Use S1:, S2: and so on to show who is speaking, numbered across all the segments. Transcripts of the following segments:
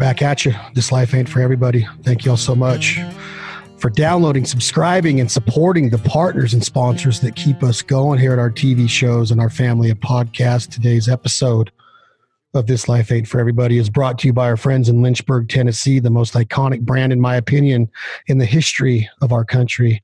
S1: back at you. This life ain't for everybody. Thank you all so much for downloading, subscribing, and supporting the partners and sponsors that keep us going here at our TV shows and our family of podcasts. Today's episode of This Life Ain't for Everybody is brought to you by our friends in Lynchburg, Tennessee, the most iconic brand, in my opinion, in the history of our country.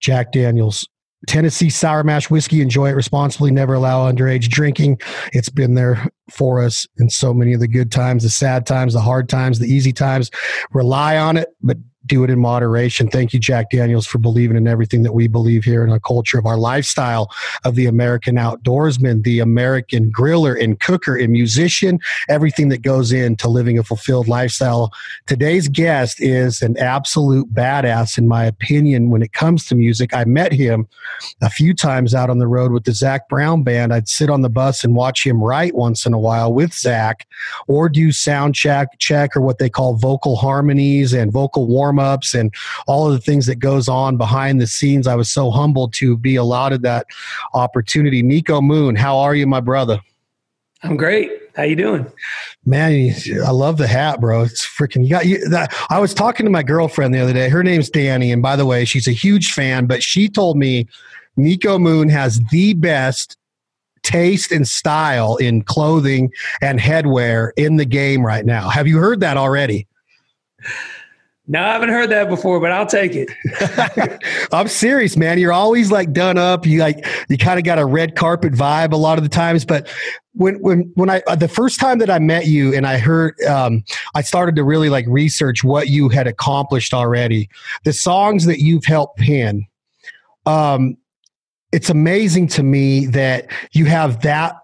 S1: Jack Daniels. Tennessee Sour Mash Whiskey. Enjoy it responsibly. Never allow underage drinking. It's been there for us in so many of the good times, the sad times, the hard times, the easy times. Rely on it, but do it in moderation. Thank you, Jack Daniels, for believing in everything that we believe here in our culture of our lifestyle of the American outdoorsman, the American griller and cooker and musician, everything that goes into living a fulfilled lifestyle. Today's guest is an absolute badass, in my opinion, when it comes to music. I met him a few times out on the road with the Zac Brown band. I'd sit on the bus and watch him write once in a while with Zac or do sound check, check or what they call vocal harmonies and vocal warm ups and all of the things that goes on behind the scenes. I was so humbled to be allotted that opportunity. niko Moon, how are you, my brother?
S2: I'm great. How you doing?
S1: Man, I love the hat, bro. It's freaking. You got you. That, I was talking to my girlfriend the other day. Her name's Danny, and by the way, she's a huge fan. But she told me niko Moon has the best taste and style in clothing and headwear in the game right now. Have you heard that already?
S2: No, I haven't heard that before, but I'll take it.
S1: I'm serious, man. You're always like done up. You like you kind of got a red carpet vibe a lot of the times. But when when when I the first time that I met you and I heard, um, I started to really like research what you had accomplished already. The songs that you've helped pen. Um, it's amazing to me that you have that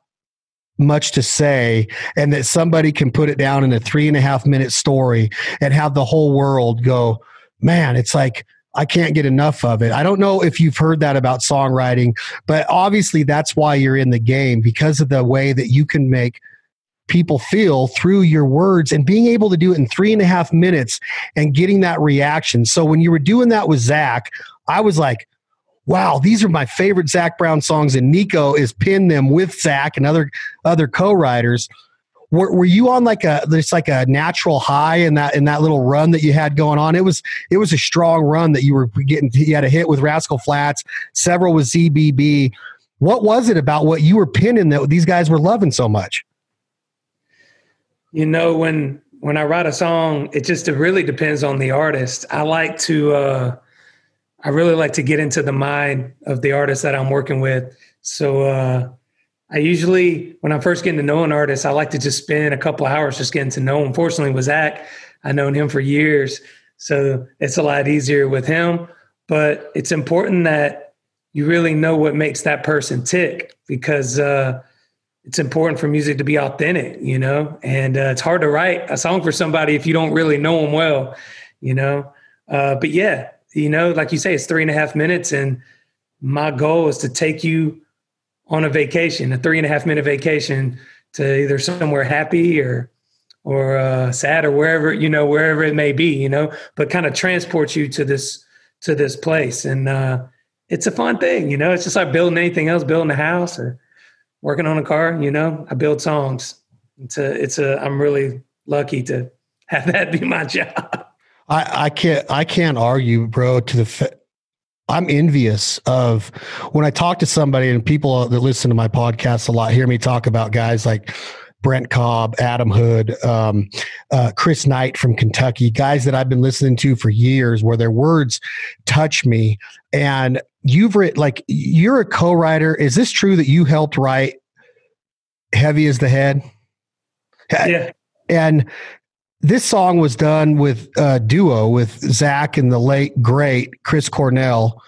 S1: much to say and that somebody can put it down in a three and a half minute story and have the whole world go, man, it's like, I can't get enough of it. I don't know if you've heard that about songwriting, but obviously that's why you're in the game because of the way that you can make people feel through your words and being able to do it in three and a half minutes and getting that reaction. So when you were doing that with Zach, I was like, wow, these are my favorite Zac Brown songs, and Niko is pinned them with Zac and other other co-writers. Were, were you on like a there's like a natural high in that in that little run that you had going on? It was it was a strong run that you were getting. You had a hit with Rascal Flatts, several with ZBB. What was it about what you were pinning that these guys were loving so much?
S2: You know, when when I write a song, it just it really depends on the artist. I like to uh, I really like to get into the mind of the artist that I'm working with. So uh, I usually, when I'm first getting to know an artist, I like to just spend a couple hours just getting to know him. Fortunately, with Zac, I've known him for years, so it's a lot easier with him. But it's important that you really know what makes that person tick because uh, it's important for music to be authentic, you know. And uh, it's hard to write a song for somebody if you don't really know them well, you know. Uh, but yeah, you know, like you say, it's three and a half minutes. And my goal is to take you on a vacation, a three and a half minute vacation to either somewhere happy or or uh, sad or wherever you know wherever it may be, you know, but kind of transport you to this to this place, and uh, it's a fun thing, you know. It's just like building anything else, building a house or working on a car, you know. I build songs. It's a it's a I'm really lucky to have that be my job.
S1: I, I can't I can't argue, bro. To the I'm envious of when I talk to somebody and people that listen to my podcast a lot hear me talk about guys like Brent Cobb, Adam Hood, um, uh, Chris Knight from Kentucky, guys that I've been listening to for years, where their words touch me. And you've written like you're a co-writer. Is this true that you helped write "Heavy as the Head"?
S2: Yeah.
S1: And this song was done with a duo with Zac and the late great Chris Cornell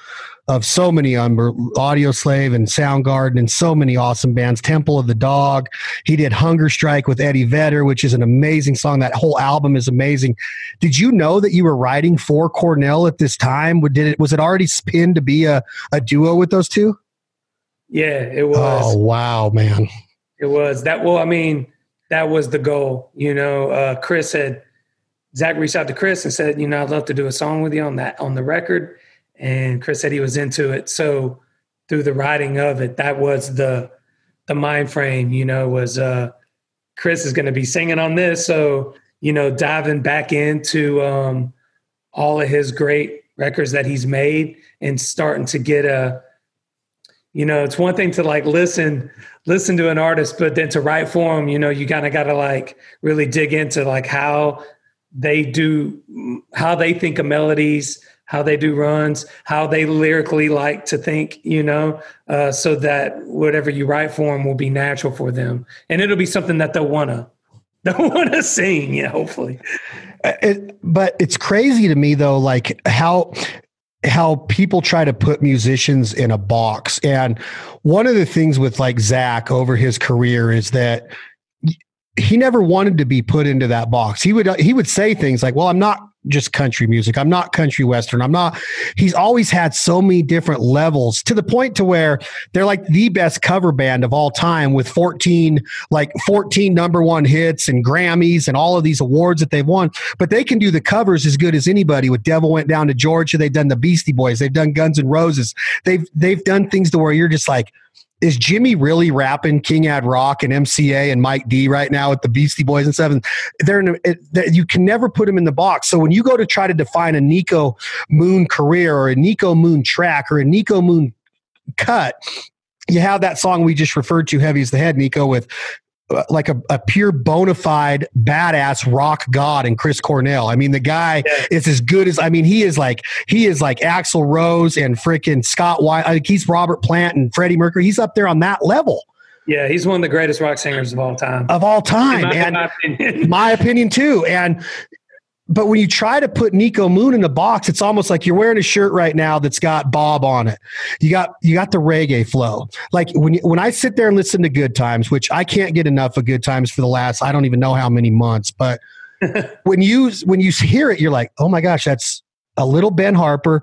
S1: of so many um, Audioslave and Soundgarden and so many awesome bands. Temple of the Dog. He did Hunger Strike with Eddie Vedder, which is an amazing song. That whole album is amazing. Did you know that you were writing for Cornell at this time? Did it was it already spinned to be a, a duo with those two?
S2: Yeah, it was.
S1: Oh wow, man.
S2: It was that. Well, I mean that was the goal. You know, uh, Chris said, Zac reached out to Chris and said, you know, I'd love to do a song with you on that on the record. And Chris said he was into it. So through the writing of it, that was the the mind frame, you know, was uh Chris is gonna be singing on this. So you know, diving back into um, all of his great records that he's made and starting to get a, you know, it's one thing to like listen, listen to an artist, but then to write for them you know, you kind of got to like really dig into like how they do, how they think of melodies, how they do runs, how they lyrically like to think, you know, uh, so that whatever you write for them will be natural for them, and it'll be something that they'll wanna they'll wanna sing. Yeah, hopefully.
S1: Uh, it, but it's crazy to me though, like how how people try to put musicians in a box. And one of the things with like Zac over his career is that he never wanted to be put into that box. He would he would say things like, "Well, I'm not just country music. I'm not country western. I'm not. He's always had so many different levels to the point to where they're like the best cover band of all time with 14 like 14 number one hits and Grammys and all of these awards that they've won. But they can do the covers as good as anybody. With Devil Went Down to Georgia, they've done the Beastie Boys, they've done Guns and Roses. They've they've done things to where you're just like is Jimmy really rapping King Ad Rock and MCA and Mike D right now with the Beastie Boys and Seven? They're in a, it, you can never put them in the box. So when you go to try to define a Niko Moon career or a Niko Moon track or a Niko Moon cut, you have that song we just referred to, "Heavy as the Head," Niko with like a, a pure bona fide badass rock god and Chris Cornell. I mean, the guy yeah. is as good as I mean, he is like he is like Axl Rose and freaking Scott White. Like he's Robert Plant and Freddie Mercury. He's up there on that level.
S2: Yeah, he's one of the greatest rock singers of all time.
S1: Of all time, my, and my opinion. my opinion too. And but when you try to put Niko Moon in the box, it's almost like you're wearing a shirt right now that's got Bob on it. You got you got the reggae flow. Like when you, when I sit there and listen to Good Times, which I can't get enough of Good Times for the last I don't even know how many months, but when you when you hear it, you're like, oh my gosh, that's a little Ben Harper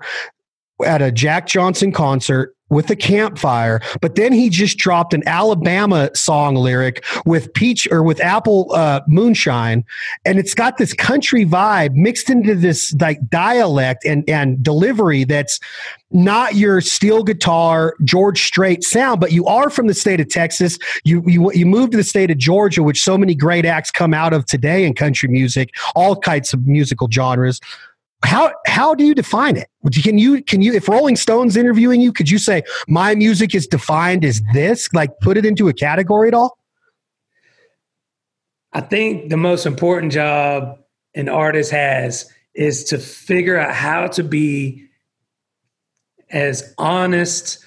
S1: at a Jack Johnson concert with the campfire, but then he just dropped an Alabama song lyric with peach or with apple uh, moonshine, and it's got this country vibe mixed into this like dialect and and delivery that's not your steel guitar George Strait sound, but you are from the state of Texas. You you you moved to the state of Georgia, which so many great acts come out of today in country music, all kinds of musical genres how how do you define it? Can you can you if rolling stones interviewing you could you say my music is defined as this like put it into a category at all?
S2: I think the most important job an artist has is to figure out how to be as honest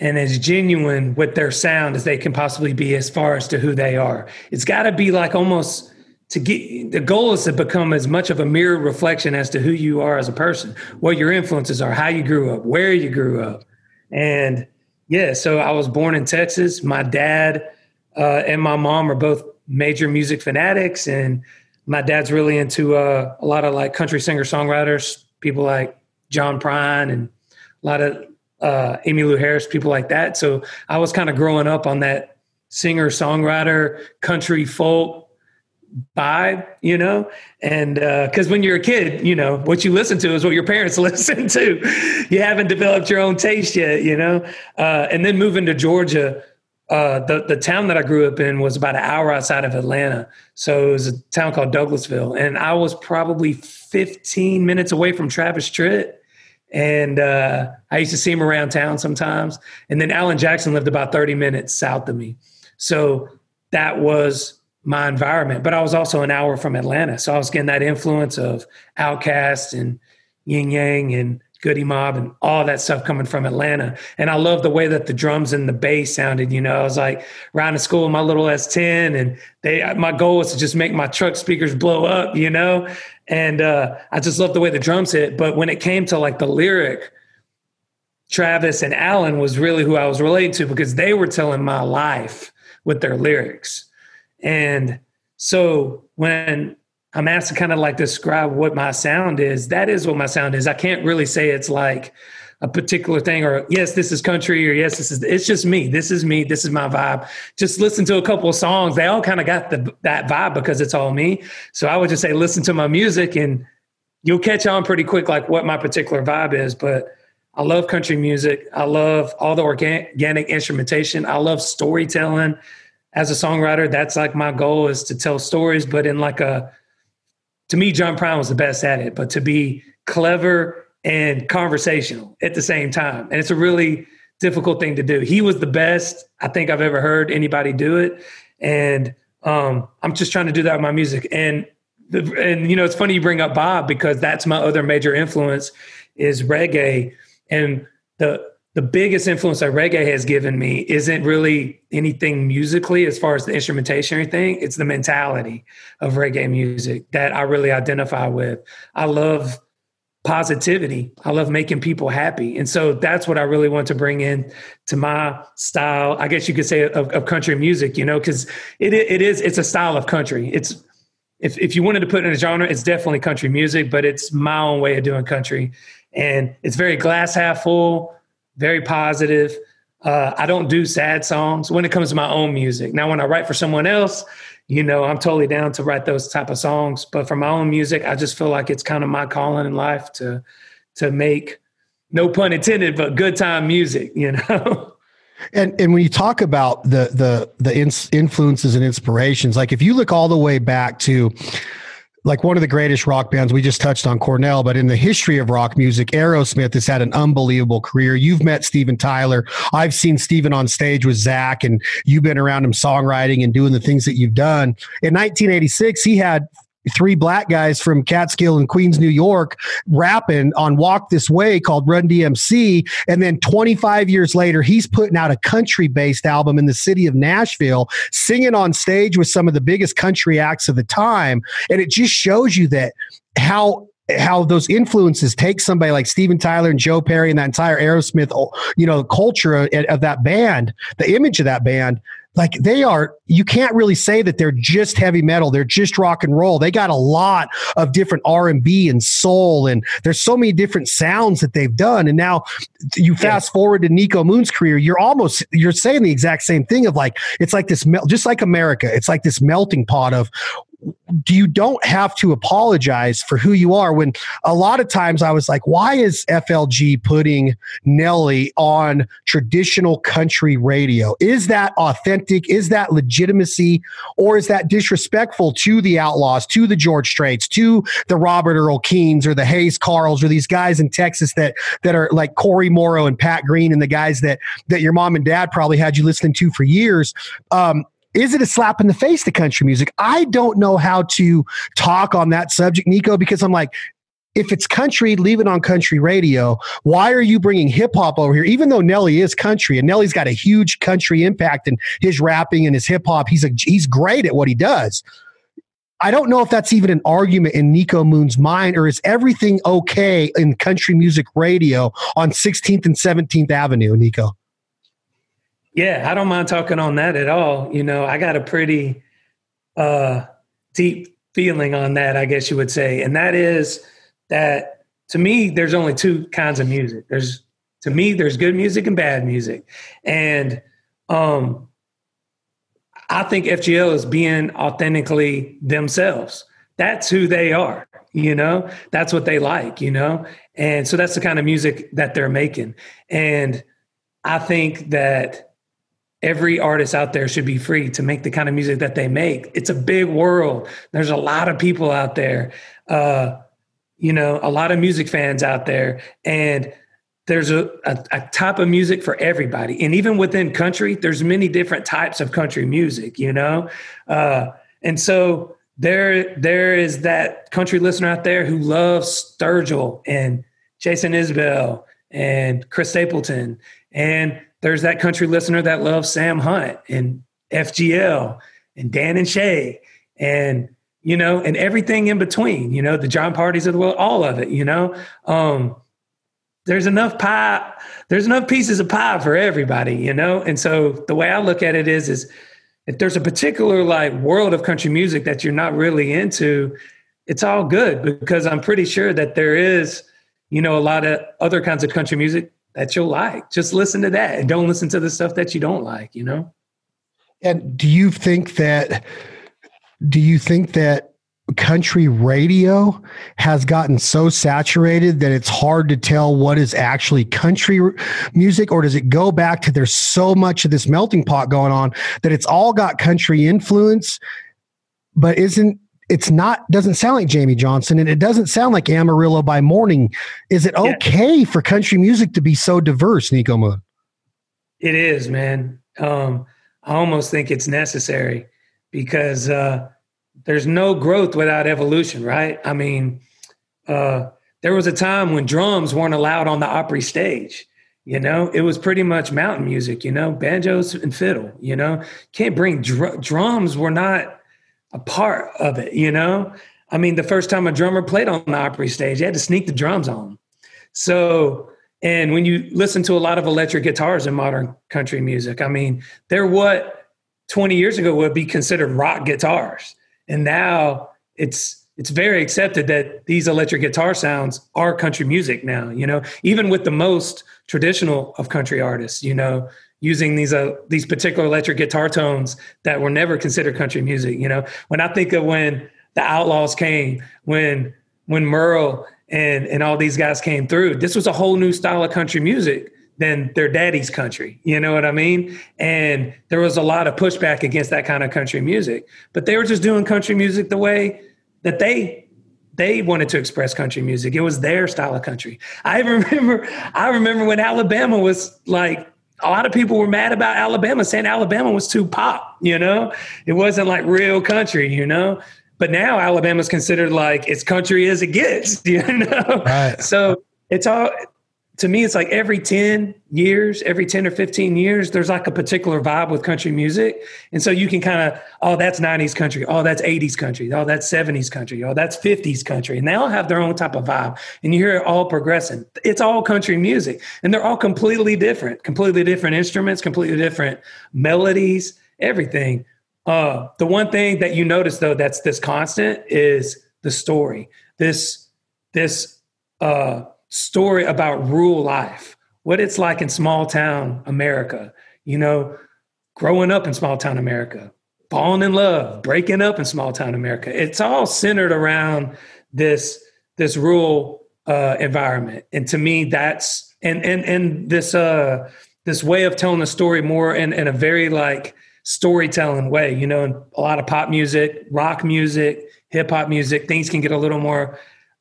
S2: and as genuine with their sound as they can possibly be as far as to who they are. It's got to be like almost to get the goal is to become as much of a mirror reflection as to who you are as a person, what your influences are, how you grew up, where you grew up. And yeah, so I was born in Texas. My dad uh, and my mom are both major music fanatics, and my dad's really into uh, a lot of like country singer songwriters, people like John Prine and a lot of uh, Emmylou Harris, people like that. So I was kind of growing up on that singer songwriter country folk vibe, you know? And because uh, when you're a kid, you know, what you listen to is what your parents listen to. you haven't developed your own taste yet, you know? Uh, and then moving to Georgia, uh, the, the town that I grew up in was about an hour outside of Atlanta. So it was a town called Douglasville. And I was probably 15 minutes away from Travis Tritt. And uh, I used to see him around town sometimes. And then Alan Jackson lived about 30 minutes south of me. So that was my environment. But I was also an hour from Atlanta, so I was getting that influence of Outkast and Ying Yang and Goodie Mob and all that stuff coming from Atlanta. And I love the way that the drums and the bass sounded. You know, I was like riding to school with my little S10, and they my goal was to just make my truck speakers blow up. You know, and uh, I just love the way the drums hit. But when it came to like the lyric. Travis and Alan was really who I was relating to because they were telling my life with their lyrics and so when I'm asked to kind of like describe what my sound is, that is what my sound is. I can't really say it's like a particular thing or yes, this is country or yes, this is it's just me. This is me. This is my vibe. Just listen to a couple of songs. They all kind of got the that vibe because it's all me. So I would just say listen to my music and you'll catch on pretty quick like what my particular vibe is. But I love country music. I love all the organic instrumentation. I love storytelling as a songwriter, that's like my goal is to tell stories, but in like a, to me, John Prine was the best at it, but to be clever and conversational at the same time. And it's a really difficult thing to do. He was the best I think I've ever heard anybody do it. And um, I'm just trying to do that with my music. And the, and you know, it's funny you bring up Bob because that's my other major influence is reggae. And the the biggest influence that reggae has given me isn't really anything musically as far as the instrumentation or anything. It's the mentality of reggae music that I really identify with. I love positivity. I love making people happy. And so that's what I really want to bring in to my style. I guess you could say of, of country music, you know, because it, it is, it's a style of country. It's, if, if you wanted to put in a genre, it's definitely country music, but it's my own way of doing country. And it's very glass half full, very positive. Uh, I don't do sad songs when it comes to my own music. Now, when I write for someone else, you know, I'm totally down to write those type of songs. But for my own music, I just feel like it's kind of my calling in life to to make, no pun intended, but good time music. You know.
S1: And and when you talk about the the the influences and inspirations, like if you look all the way back to like one of the greatest rock bands. We just touched on Cornell, but in the history of rock music, Aerosmith has had an unbelievable career. You've met Steven Tyler. I've seen Steven on stage with Zac, and you've been around him songwriting and doing the things that you've done. In 1986, he had three black guys from Catskill in Queens, New York, rapping on Walk This Way called Run DMC. And then 25 years later, he's putting out a country based album in the city of Nashville, singing on stage with some of the biggest country acts of the time. And it just shows you that how how those influences take somebody like Steven Tyler and Joe Perry and that entire Aerosmith, uh, you know, culture of, of that band, the image of that band like they are you can't really say that they're just heavy metal. They're just rock and roll. They got a lot of different r&b and soul and there's so many different sounds that they've done. And now you fast yeah. forward to niko moon's career you're almost you're saying the exact same thing of like it's like this just like america it's like this melting pot of you don't have to apologize for who you are when a lot of times I was like, why is FLG putting Nelly on traditional country radio? Is that authentic? Is that legitimacy? Or is that disrespectful to the Outlaws, to the George Straits, to the Robert Earl Keens or the Hayes Carls or these guys in Texas that that are like Cory Morrow and Pat Green and the guys that that your mom and dad probably had you listening to for years? Um, is it a slap in the face to country music? I don't know how to talk on that subject, Niko, because I'm like, if it's country, leave it on country radio. Why are you bringing hip hop over here? Even though Nelly is country and Nelly's got a huge country impact in his rapping and his hip hop, he's a he's great at what he does. I don't know if that's even an argument in Niko Moon's mind, or is everything okay in country music radio on 16th and 17th Avenue, Niko?
S2: Yeah, I don't mind talking on that at all. You know, I got a pretty uh, deep feeling on that, I guess you would say. And that is that to me, there's only two kinds of music. There's to me, there's good music and bad music. And um I think FGL is being authentically themselves. That's who they are, you know, that's what they like, you know. And so that's the kind of music that they're making. And I think that every artist out there should be free to make the kind of music that they make. It's a big world. There's a lot of people out there, uh, you know, a lot of music fans out there, and there's a, a, a, type of music for everybody. And even within country, there's many different types of country music, you know, uh, and so there there is that country listener out there who loves Sturgill and Jason Isbell and Chris Stapleton and there's that country listener that loves Sam Hunt and FGL and Dan and Shay and you know and everything in between you know the Jon Pardis of the world all of it you know? Um there's enough pie there's enough pieces of pie for everybody you know? And so the way I look at it is is if there's a particular like world of country music that you're not really into it's all good because I'm pretty sure that there is you know a lot of other kinds of country music that you'll like. Just listen to that and don't listen to the stuff that you don't like, you know?
S1: And do you think that do you think that country radio has gotten so saturated that it's hard to tell what is actually country music or does it go back to there's so much of this melting pot going on that it's all got country influence but isn't it's not doesn't sound like Jamey Johnson and it doesn't sound like Amarillo by morning is it okay yeah. for country music to be so diverse Niko Moon
S2: it is man um I almost think it's necessary because uh there's no growth without evolution, right? I mean, uh, there was a time when drums weren't allowed on the Opry stage. You know, it was pretty much mountain music. You know, banjos and fiddle. You know, can't bring dr- drums were not a part of it. You know, I mean, the first time a drummer played on the Opry stage, he had to sneak the drums on. So, and when you listen to a lot of electric guitars in modern country music, I mean, they're what 20 years ago would be considered rock guitars and now it's it's very accepted that these electric guitar sounds are country music now you know even with the most traditional of country artists you know using these uh, these particular electric guitar tones that were never considered country music you know when i think of when the outlaws came when when merle and and all these guys came through this was a whole new style of country music than their daddy's country. You know what I mean? And there was a lot of pushback against that kind of country music. But they were just doing country music the way that they they wanted to express country music. It was their style of country. I remember I remember when Alabama was like a lot of people were mad about Alabama saying Alabama was too pop, you know? It wasn't like real country, you know? But now Alabama's considered like as country as it gets, you know? Right. So it's all to me, it's like every 10 years, every 10 or 15 years, there's like a particular vibe with country music. And so you can kind of, oh, that's 90s country. Oh, that's 80s country. Oh, that's 70s country. Oh, that's 50s country. And they all have their own type of vibe. And you hear it all progressing. It's all country music. And they're all completely different, completely different instruments, completely different melodies, everything. Uh, the one thing that you notice though that's this constant is the story. This, this, uh, story about rural life, what it's like in small town America, you know, growing up in small town America, falling in love, breaking up in small town America. It's all centered around this this rural uh, environment, and to me, that's and and and this uh this way of telling the story more in, in a very like storytelling way. You know, a lot of pop music, rock music, hip hop music, things can get a little more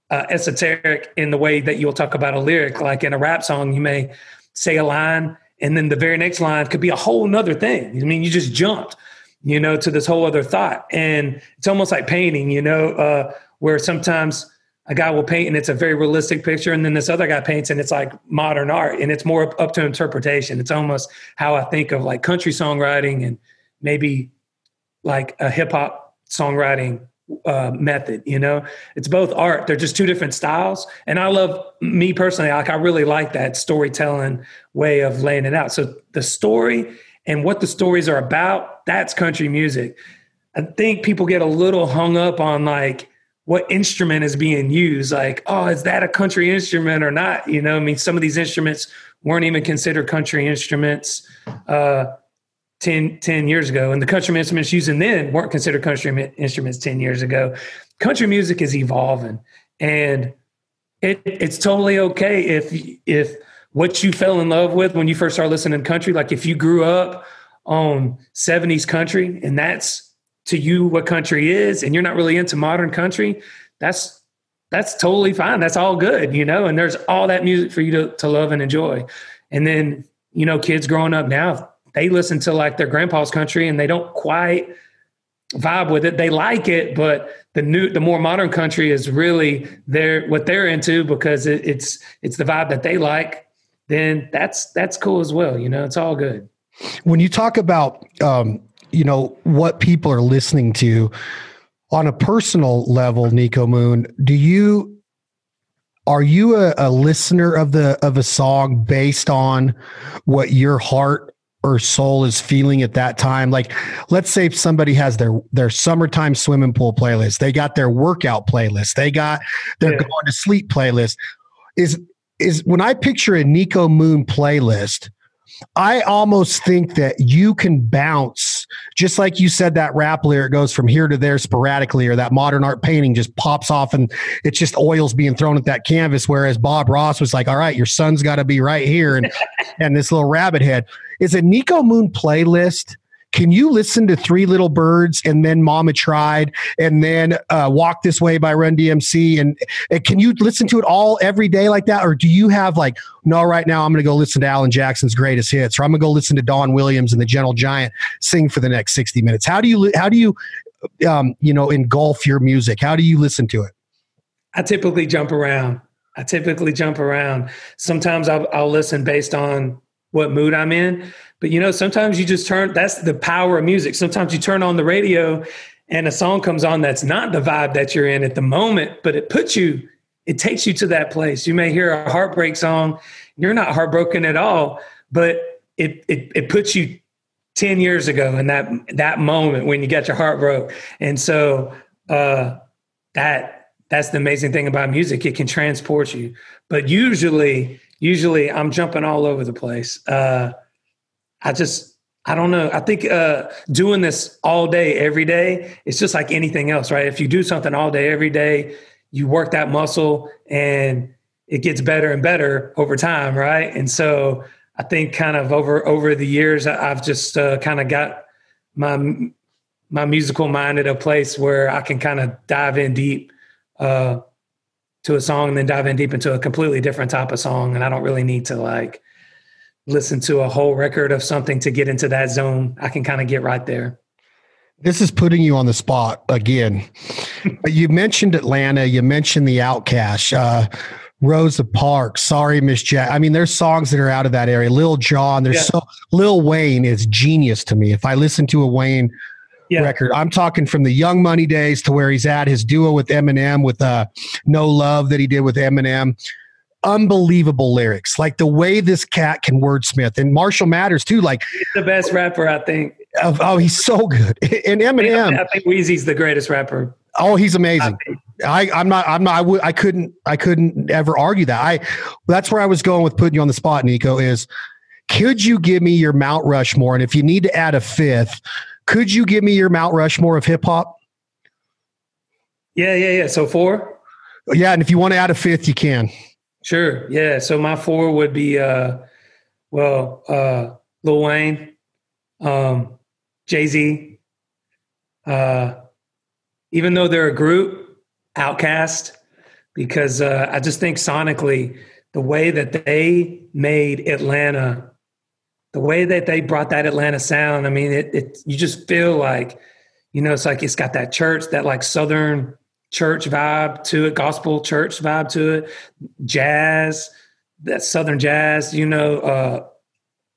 S2: uh, esoteric in the way that you'll talk about a lyric. Like in a rap song, you may say a line, and then the very next line could be a whole nother thing. I mean, you just jumped, you know, to this whole other thought. And it's almost like painting, you know, uh, where sometimes a guy will paint and it's a very realistic picture, and then this other guy paints and it's like modern art, and it's more up to interpretation. It's almost how I think of like country songwriting and maybe like a hip hop songwriting uh, method. You know, it's both art. They're just two different styles. And I love me personally. Like I really like that storytelling way of laying it out. So the story and what the stories are about, that's country music. I think people get a little hung up on like what instrument is being used. Like, oh, is that a country instrument or not? You know, I mean, some of these instruments weren't even considered country instruments. Uh, 10, 10 years ago. And the country instruments using then weren't considered country instruments 10 years ago. Country music is evolving and it, it's totally okay if, if what you fell in love with when you first started listening to country, like if you grew up on 70s country and that's to you what country is and you're not really into modern country, that's that's totally fine. That's all good, you know, and there's all that music for you to, to love and enjoy. And then, you know, kids growing up now, they listen to like their grandpa's country and they don't quite vibe with it. They like it, but the new, the more modern country is really their what they're into because it, it's it's the vibe that they like. Then that's that's cool as well. You know, it's all good.
S1: When you talk about um, you know what people are listening to on a personal level, Niko Moon, do you are you a, a listener of the of a song based on what your heart or soul is feeling at that time. Like let's say somebody has their their summertime swimming pool playlist. They got their workout playlist. They got their yeah. going to sleep playlist. Is is when i picture a niko moon playlist i almost think that you can bounce just like you said that rap lyric goes from here to there sporadically, or that modern art painting just pops off and it's just oils being thrown at that canvas. Whereas Bob Ross was like, all right, your son's got to be right here, and and this little rabbit head is a Niko Moon playlist can you listen to Three Little Birds and then Mama Tried and then uh, Walk This Way by Run DMC? And, and can you listen to it all every day like that? Or do you have like, no, right now I'm going to go listen to Alan Jackson's greatest hits, or I'm going to go listen to Don Williams and the Gentle Giant sing for the next 60 minutes? How do you, how do you, um, you know, engulf your music? How do you listen to it?
S2: I typically jump around. I typically jump around. Sometimes I'll, I'll listen based on what mood I'm in. But you know, sometimes you just turn that's the power of music. Sometimes you turn on the radio and a song comes on that's not the vibe that you're in at the moment, but it puts you, it takes you to that place. You may hear a heartbreak song, you're not heartbroken at all, but it it, it puts you 10 years ago in that that moment when you got your heart broke. And so uh that that's the amazing thing about music. It can transport you. But usually usually I'm jumping all over the place. Uh, I just, I don't know. I think uh, doing this all day, every day, it's just like anything else, right? If you do something all day, every day, you work that muscle and it gets better and better over time, right? And so I think kind of over over the years, I've just uh, kind of got my my musical mind at a place where I can kind of dive in deep uh, to a song and then dive in deep into a completely different type of song. And I don't really need to like listen to a whole record of something to get into that zone. I can kind of get right there.
S1: This is putting you on the spot again. you mentioned Atlanta. You mentioned the OutKast, uh, Rosa Parks. Sorry, Miss Jack. I mean, there's songs that are out of that area. Lil Jon, There's yeah. so Lil Wayne is genius to me. If I listen to a Wayne yeah. record. I'm talking from the Young Money days to where he's at his duo with Eminem with uh, No Love that he did with Eminem. Unbelievable lyrics, like the way this cat can wordsmith, and Marshall Mathers too. Like
S2: he's the best rapper, I think.
S1: Oh, oh he's so good. And Eminem,
S2: I think Weezy's the greatest rapper.
S1: Oh, he's amazing. I, I'm not. I'm not. I w- I couldn't. I couldn't ever argue that. I. That's where I was going with putting you on the spot, Niko. Is could you give me your Mount Rushmore? And if you need to add a fifth, could you give me your Mount Rushmore of hip hop?
S2: Yeah, yeah, yeah. So four?
S1: Yeah, and if you want to add a fifth, you can.
S2: Sure. Yeah. So my four would be uh well, uh Lil Wayne, um, Jay-Z, uh even though they're a group, OutKast, because uh I just think sonically the way that they made Atlanta the way that they brought that Atlanta sound, I mean, it, it you just feel like, you know, it's like it's got that church, that like southern church vibe to it, gospel church vibe to it, jazz, that southern jazz, you know, uh,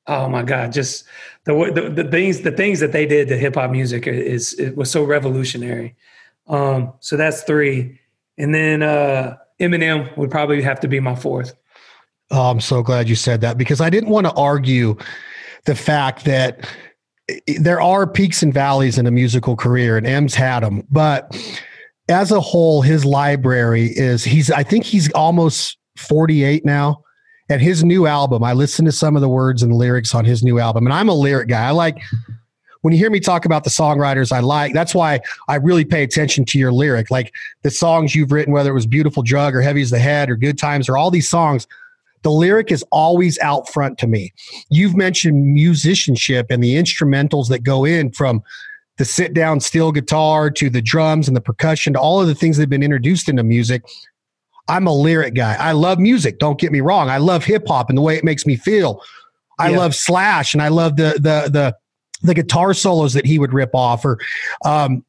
S2: oh my God, just the, the, the things, the things that they did to hip hop music is, it was so revolutionary. Um, so that's three. And then, uh, Eminem would probably have to be my fourth.
S1: Oh, I'm so glad you said that because I didn't want to argue the fact that eh, eh, there are peaks and valleys in a musical career, and M's had them. But as a whole, his library is he's I think he's almost 48 now. And his new album, I listened to some of the words and lyrics on his new album, and I'm a lyric guy. I like when you hear me talk about the songwriters I like, that's why I really pay attention to your lyric. Like the songs you've written, whether it was Beautiful Drug or Heavy as the Head or Good Times or all these songs, the lyric is always out front to me. You've mentioned musicianship and the instrumentals that go in from the sit down steel guitar to the drums and the percussion to all of the things that have been introduced into music. I'm a lyric guy. I love music. Don't get me wrong. I love hip hop and the way it makes me feel. I yeah. love Slash and I love the the the the guitar solos that he would rip off or um,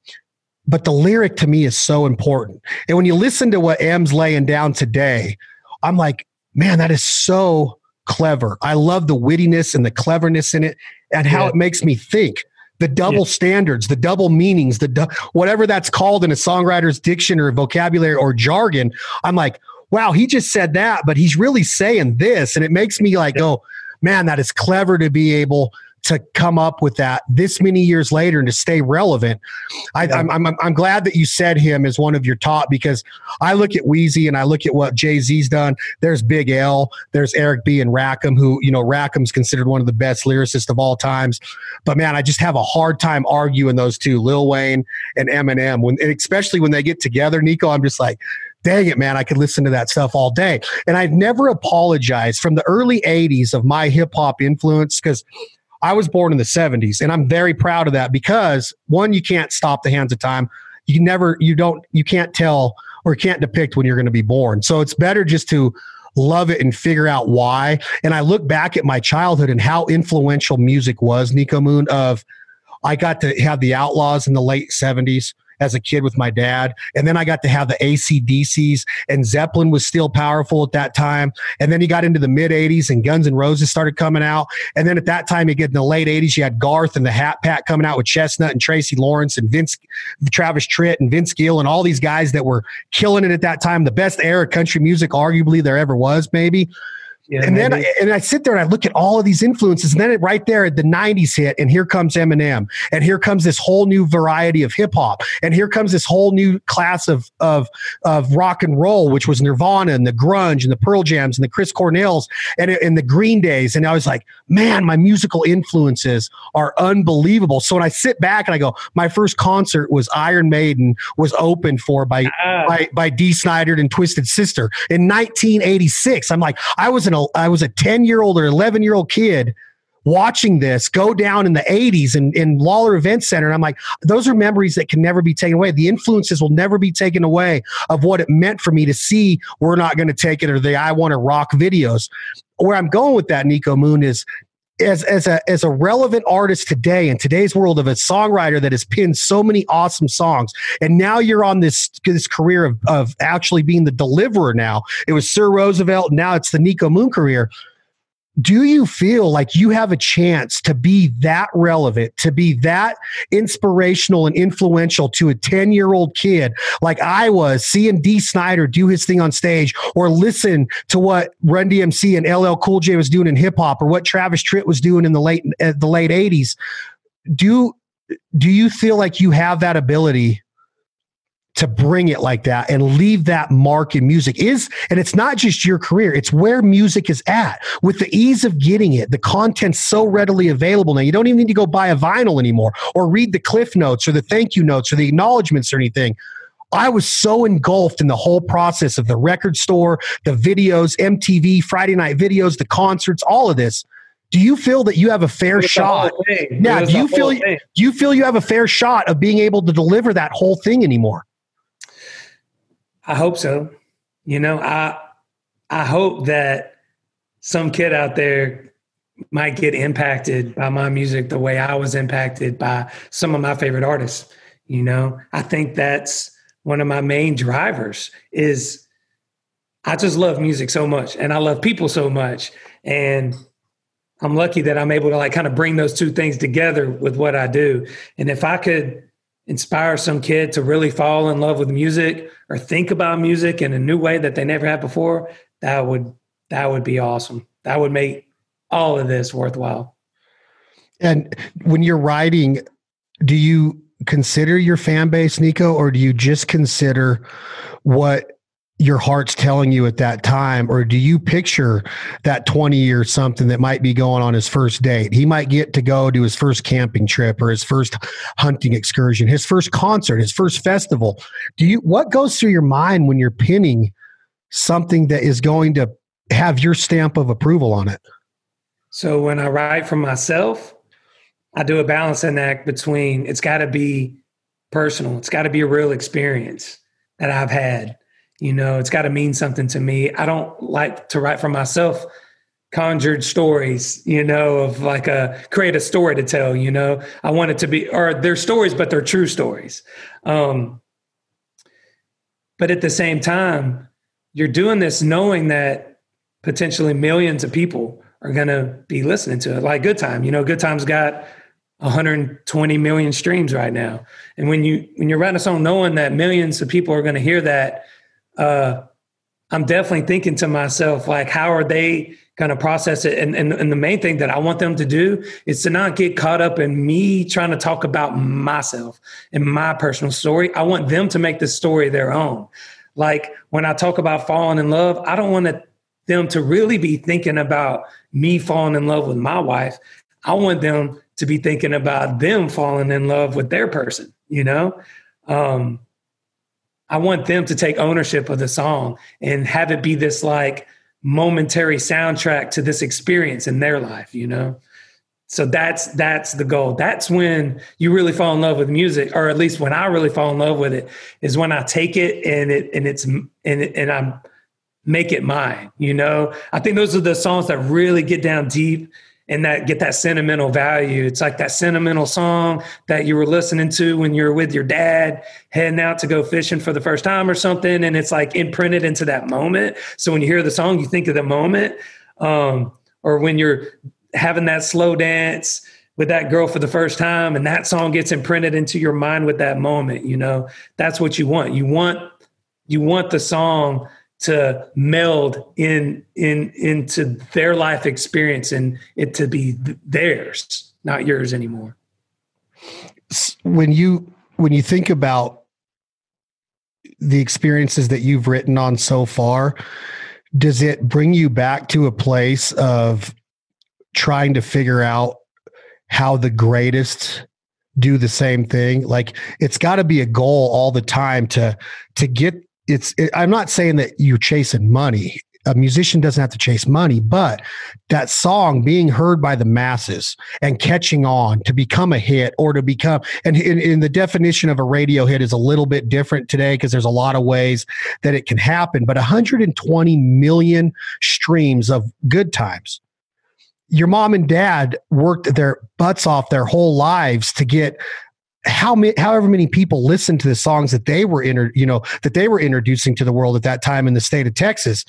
S1: but the lyric to me is so important. And when you listen to what M's laying down today, I'm like, man, that is so clever. I love the wittiness and the cleverness in it and how yeah. it makes me think. The double yeah. standards, the double meanings, the du- whatever that's called in a songwriter's diction or vocabulary or jargon. I'm like, wow, he just said that, but he's really saying this. And it makes me like, yeah. go, man, that is clever to be able to come up with that this many years later and to stay relevant. I, am I'm, I'm, I'm glad that you said him as one of your top because I look at Weezy and I look at what Jay Z's done. There's Big L, there's Eric B. and Rakim, who, you know, Rakim's considered one of the best lyricists of all times. But man, I just have a hard time arguing those two, Lil Wayne and Eminem, when, especially when they get together. Niko, I'm just like, dang it, man, I could listen to that stuff all day. And I've never apologized from the early 80s of my hip hop influence because I was born in the 70s and I'm very proud of that because one, you can't stop the hands of time. You never, you don't, you can't tell or can't depict when you're going to be born. So it's better just to love it and figure out why. And I look back at my childhood and how influential music was, Niko Moon, of I got to have the Outlaws in the late 70s as a kid with my dad. And then I got to have the ACDCs, and Zeppelin was still powerful at that time. And then he got into the mid 80s, and Guns N' Roses started coming out. And then at that time, you get in the late 80s, you had Garth and the Hat Pack coming out with Chesnutt and Tracy Lawrence and Vince, Travis Tritt and Vince Gill, and all these guys that were killing it at that time. The best era of country music, arguably, there ever was, maybe. And then I, and I sit there and I look at all of these influences, and then it, right there, the '90s hit, and here comes Eminem, and here comes this whole new variety of hip hop, and here comes this whole new class of of of rock and roll, which was Nirvana and the grunge and the Pearl Jams and the Chris Cornells and and the Green Days, and I was like, man, my musical influences are unbelievable. So when I sit back and I go, my first concert was Iron Maiden was opened for by uh, by by Dee Snider and Twisted Sister in 1986. I'm like, I was an I was a 10 year old or 11 year old kid watching this go down in the 80s in, in Lawlor Event Center. And I'm like, those are memories that can never be taken away. The influences will never be taken away of what it meant for me to see We're Not Going to Take It or the I Want to Rock videos. Where I'm going with that, Niko Moon, is as as a as a relevant artist today in today's world of a songwriter that has pinned so many awesome songs. And now you're on this this career of of actually being the deliverer now. It was Sir Rosevelt. Now it's the niko moon career do you feel like you have a chance to be that relevant, to be that inspirational and influential to a 10 year old kid like I was, seeing Dee Snider do his thing on stage, or listen to what Run DMC and LL Cool J was doing in hip hop, or what Travis Tritt was doing in the late uh, the late 80s? Do do you feel like you have that ability to bring it like that and leave that mark in music is and it's not just your career it's where music is at with the ease of getting it the content's so readily available now you don't even need to go buy a vinyl anymore or read the cliff notes or the thank you notes or the acknowledgments or anything I was so engulfed in the whole process of the record store, the videos, MTV, Friday night videos, the concerts, all of this. Do you feel that you have a fair shot? Yeah. Do you feel do you feel you have a fair shot of being able to deliver that whole thing anymore?
S2: I hope so. You know, I I hope that some kid out there might get impacted by my music the way I was impacted by some of my favorite artists. You know, I think that's one of my main drivers is I just love music so much and I love people so much. And I'm lucky that I'm able to like kind of bring those two things together with what I do. And if I could inspire some kid to really fall in love with music or think about music in a new way that they never had before, that would that would be awesome. That would make all of this worthwhile.
S1: And when you're writing, do you consider your fan base, Niko, or do you just consider what your heart's telling you at that time or do you picture that 20 year something that might be going on his first date? He might get to go to his first camping trip or his first hunting excursion his first concert his first festival. Do you what goes through your mind when you're pinning something that is going to have your stamp of approval on it?
S2: So when i write for myself i do a balancing act between it's got to be personal. It's got to be a real experience that i've had you know, it's got to mean something to me. I don't like to write for myself conjured stories, you know, of like a create a story to tell, you know. I want it to be or they're stories, but they're true stories. Um, but at the same time, you're doing this knowing that potentially millions of people are going to be listening to it. Like Good Time, you know, Good Time's got 120 million streams right now. And when you when you're writing a song knowing that millions of people are going to hear that uh, I'm definitely thinking to myself, like, how are they going to process it. And, and, and the main thing that I want them to do is to not get caught up in me trying to talk about myself and my personal story. I want them to make the story their own. Like when I talk about falling in love, I don't want them to really be thinking about me falling in love with my wife. I want them to be thinking about them falling in love with their person, you know? Um, I want them to take ownership of the song and have it be this like momentary soundtrack to this experience in their life, you know? So that's that's the goal. That's when you really fall in love with music, or at least when I really fall in love with it, is when I take it and it and it's and it, and I'm make it mine. You know, I think those are the songs that really get down deep and that get that sentimental value. It's like that sentimental song that you were listening to when you were with your dad, heading out to go fishing for the first time or something, and it's like imprinted into that moment. So when you hear the song, you think of the moment. Um, or when you're having that slow dance with that girl for the first time and that song gets imprinted into your mind with that moment, you know, that's what you want. You want you want the song to meld in in into their life experience and it to be theirs not yours anymore.
S1: When you when you think about the experiences that you've written on so far does it bring you back to a place of trying to figure out how the greatest do the same thing? Like it's got to be a goal all the time to to get it's it, i'm not saying that you're chasing money a musician doesn't have to chase money, but that song being heard by the masses and catching on to become a hit or to become, and in, in the definition of a radio hit is a little bit different today because there's a lot of ways that it can happen, but 120 million streams of good times. Your mom and dad worked their butts off their whole lives to get how many, however many people listened to the songs that they were inter, you know, that they were introducing to the world at that time in the state of Texas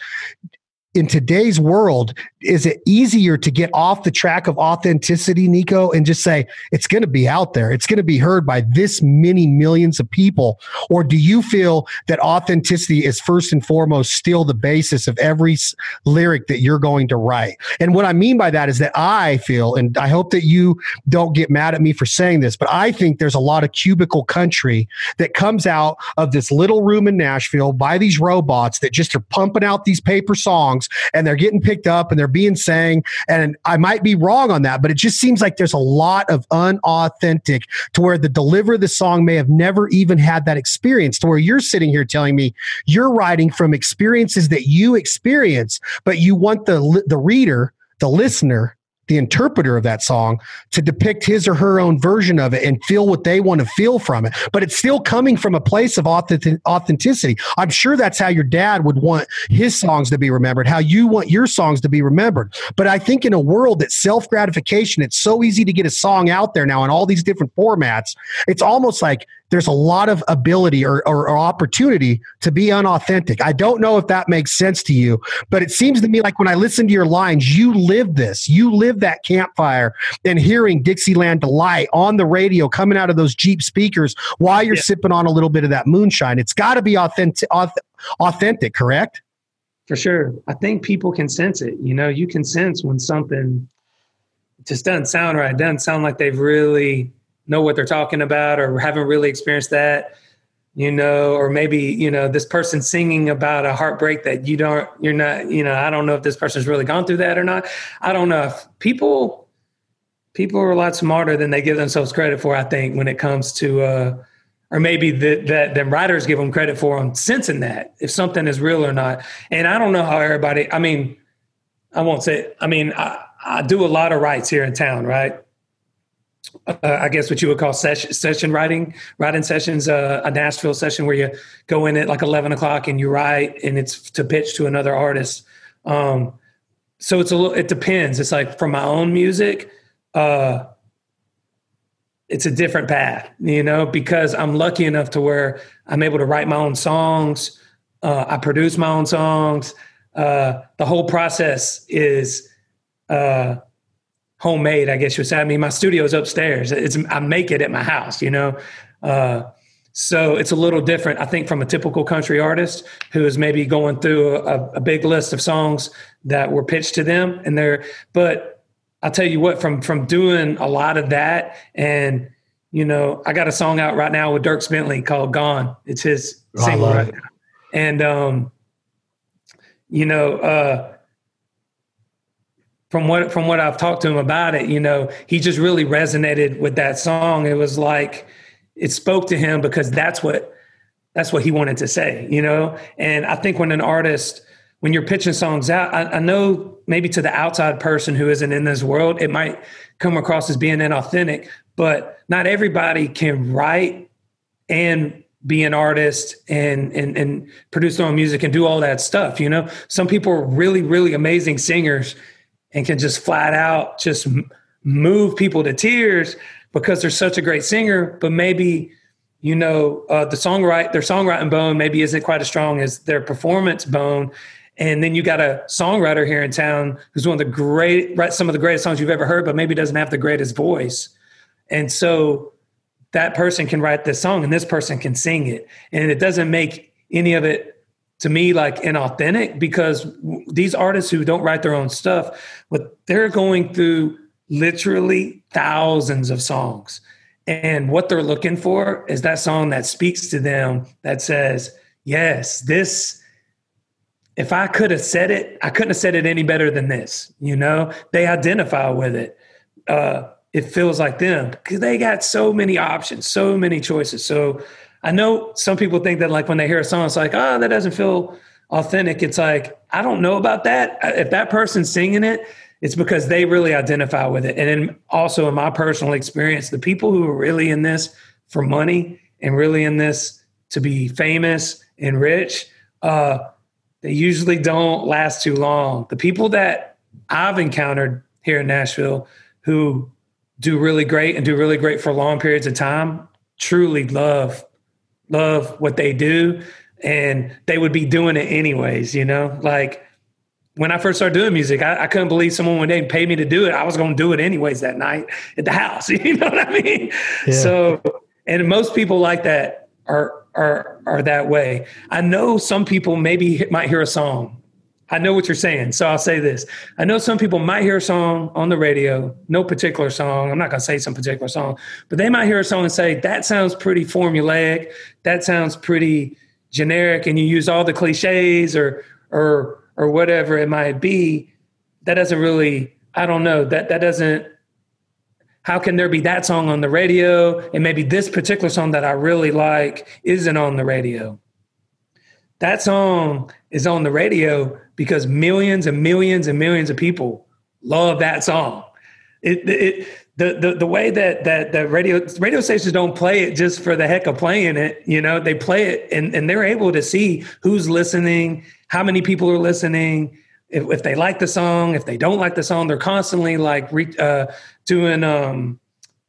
S1: in today's world, is it easier to get off the track of authenticity, Niko, and just say it's going to be out there? It's going to be heard by this many millions of people? Or do you feel that authenticity is first and foremost still the basis of every lyric that you're going to write? And what I mean by that is that I feel, and I hope that you don't get mad at me for saying this, but I think there's a lot of cubicle country that comes out of this little room in Nashville by these robots that just are pumping out these paper songs songs and they're getting picked up and they're being sang. And I might be wrong on that, but it just seems like there's a lot of unauthentic to where the deliver the song may have never even had that experience to where you're sitting here telling me you're writing from experiences that you experience, but you want the, the reader, the listener the interpreter of that song to depict his or her own version of it and feel what they want to feel from it. But it's still coming from a place of authenticity. I'm sure that's how your dad would want his songs to be remembered, how you want your songs to be remembered. But I think in a world that self gratification, it's so easy to get a song out there now in all these different formats. It's almost like there's a lot of ability or, or, or, opportunity to be unauthentic. I don't know if that makes sense to you, but it seems to me like when I listen to your lines, you live this. You live that campfire and hearing Dixieland Delight on the radio coming out of those Jeep speakers while you're yeah. sipping on a little bit of that moonshine. It's got to be authentic, authentic, correct?
S2: For sure. I think people can sense it. You know, you can sense when something just doesn't sound right. It doesn't sound like they've really know what they're talking about or haven't really experienced that you know or maybe you know this person singing about a heartbreak that you don't you're not you know i don't know if this person's really gone through that or not. I don't know if people people are a lot smarter than they give themselves credit for i think when it comes to uh or maybe that that them writers give them credit for them sensing that if something is real or not. And i don't know how everybody i mean i won't say i mean i, I do a lot of writes here in town right uh, I guess what you would call session, session writing, writing sessions, uh, a Nashville session where you go in at like 11 o'clock and you write and it's to pitch to another artist. Um, so it's a little, it depends. It's like for my own music, uh, it's a different path, you know, because I'm lucky enough to where I'm able to write my own songs. Uh, I produce my own songs. Uh, the whole process is, uh, homemade, I guess you would say. I mean, my studio is upstairs. It's I make it at my house, you know. Uh, So it's a little different, I think, from a typical country artist who is maybe going through a, a big list of songs that were pitched to them, and they're. But I'll tell you what, from from doing a lot of that, and you know, I got a song out right now with Dierks Bentley called "Gone." It's his oh, single right it. now, and um, you know, uh, from what from what I've talked to him about it, you know, he just really resonated with that song. It was like it spoke to him because that's what that's what he wanted to say, you know. And I think when an artist, when you're pitching songs out, I, I know maybe to the outside person who isn't in this world, it might come across as being inauthentic, but not everybody can write and be an artist and, and and produce their own music and do all that stuff. You know, some people are really really amazing singers and can just flat out just move people to tears because they're such a great singer, but maybe you know uh, the songwrite their songwriting bone maybe isn't quite as strong as their performance bone. And then you got a songwriter here in town who's one of the great, some of the greatest songs you've ever heard, but maybe doesn't have the greatest voice. And so that person can write this song and this person can sing it. And it doesn't make any of it to me like inauthentic because these artists who don't write their own stuff, but they're going through literally thousands of songs. And what they're looking for is that song that speaks to them that says, yes, this, if I could have said it, I couldn't have said it any better than this. You know, they identify with it. Uh, it feels like them because they got so many options, so many choices. So I know some people think that like when they hear a song, it's like, oh, that doesn't feel authentic. It's like, I don't know about that. If that person's singing it, it's because they really identify with it. And then also in my personal experience, the people who are really in this for money and really in this to be famous and rich, uh, they usually don't last too long. The people that I've encountered here in Nashville who do really great and do really great for long periods of time truly love love what they do and they would be doing it anyways you know like when I first started doing music, I, I couldn't believe someone would they pay me to do it, I was going to do it anyways that night at the house. You know what I mean? Yeah. So, and most people like that are are are that way. I know some people maybe might hear a song. I know what you're saying, so I'll say this. I know some people might hear a song on the radio, no particular song. I'm not going to say some particular song, but they might hear a song and say that sounds pretty formulaic. That sounds pretty generic, and you use all the cliches or or or whatever it might be, that doesn't really, I don't know, that that doesn't how can there be that song on the radio and maybe this particular song that I really like isn't on the radio? That song is on the radio because millions and millions and millions of people love that song. It, it the, the the way that that the radio radio stations don't play it just for the heck of playing it, you know, they play it and, and they're able to see who's listening how many people are listening, if, if they like the song, if they don't like the song, they're constantly like re, uh, doing um,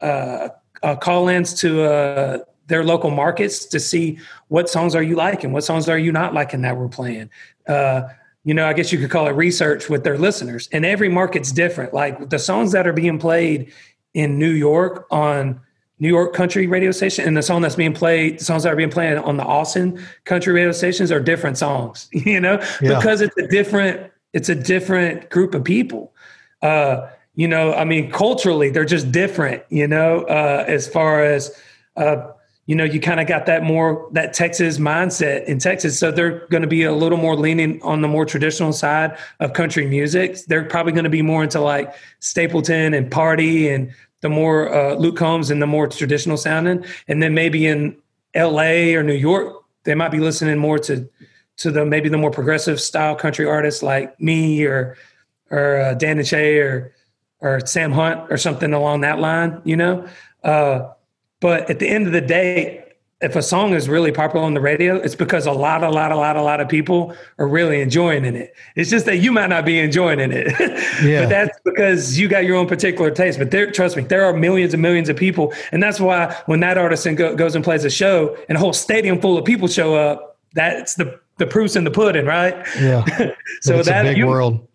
S2: uh, uh, call-ins to uh, their local markets to see what songs are you liking, what songs are you not liking that we're playing. Uh, you know, I guess you could call it research with their listeners. And every market's different. Like the songs that are being played in New York on New York country radio station and the song that's being played, the songs that are being played on the Austin country radio stations are different songs, you know, yeah. because it's a different, it's a different group of people. Uh, you know, I mean, culturally, they're just different, you know, uh, as far as, uh, you know, you kind of got that more, that Texas mindset in Texas. So they're going to be a little more leaning on the more traditional side of country music. They're probably going to be more into like Stapleton and party and the more uh, Luke Combs and the more traditional sounding, and then maybe in L.A. or New York, they might be listening more to to the maybe the more progressive style country artists like me or or uh, Dan and Shay or or Sam Hunt or something along that line, you know. Uh, but at the end of the day, if a song is really popular on the radio, it's because a lot, a lot, a lot, a lot of people are really enjoying in it. It's just that you might not be enjoying in it, yeah. but that's because you got your own particular taste. But there, trust me, there are millions and millions of people, and that's why when that artist go, goes and plays a show, and a whole stadium full of people show up, that's the the proof's in the pudding, right?
S1: Yeah. so it's that a big
S2: you,
S1: world.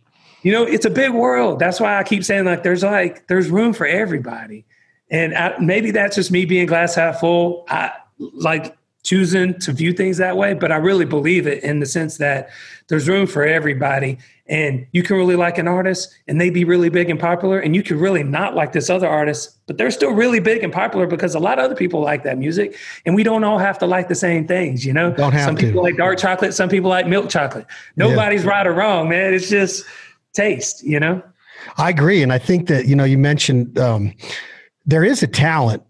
S2: You know, it's a big world. That's why I keep saying like there's like there's room for everybody, and I, maybe that's just me being glass half full. I like choosing to view things that way, but I really believe it in the sense that there's room for everybody. And you can really like an artist and they be really big and popular, and you can really not like this other artist, but they're still really big and popular because a lot of other people like that music. And we don't all have to like the same things, you know?
S1: Don't have
S2: some
S1: to.
S2: people like dark chocolate, some people like milk chocolate. Nobody's yeah. right or wrong, man. It's just taste, you know?
S1: I agree. And I think that, you know, you mentioned um, there is a talent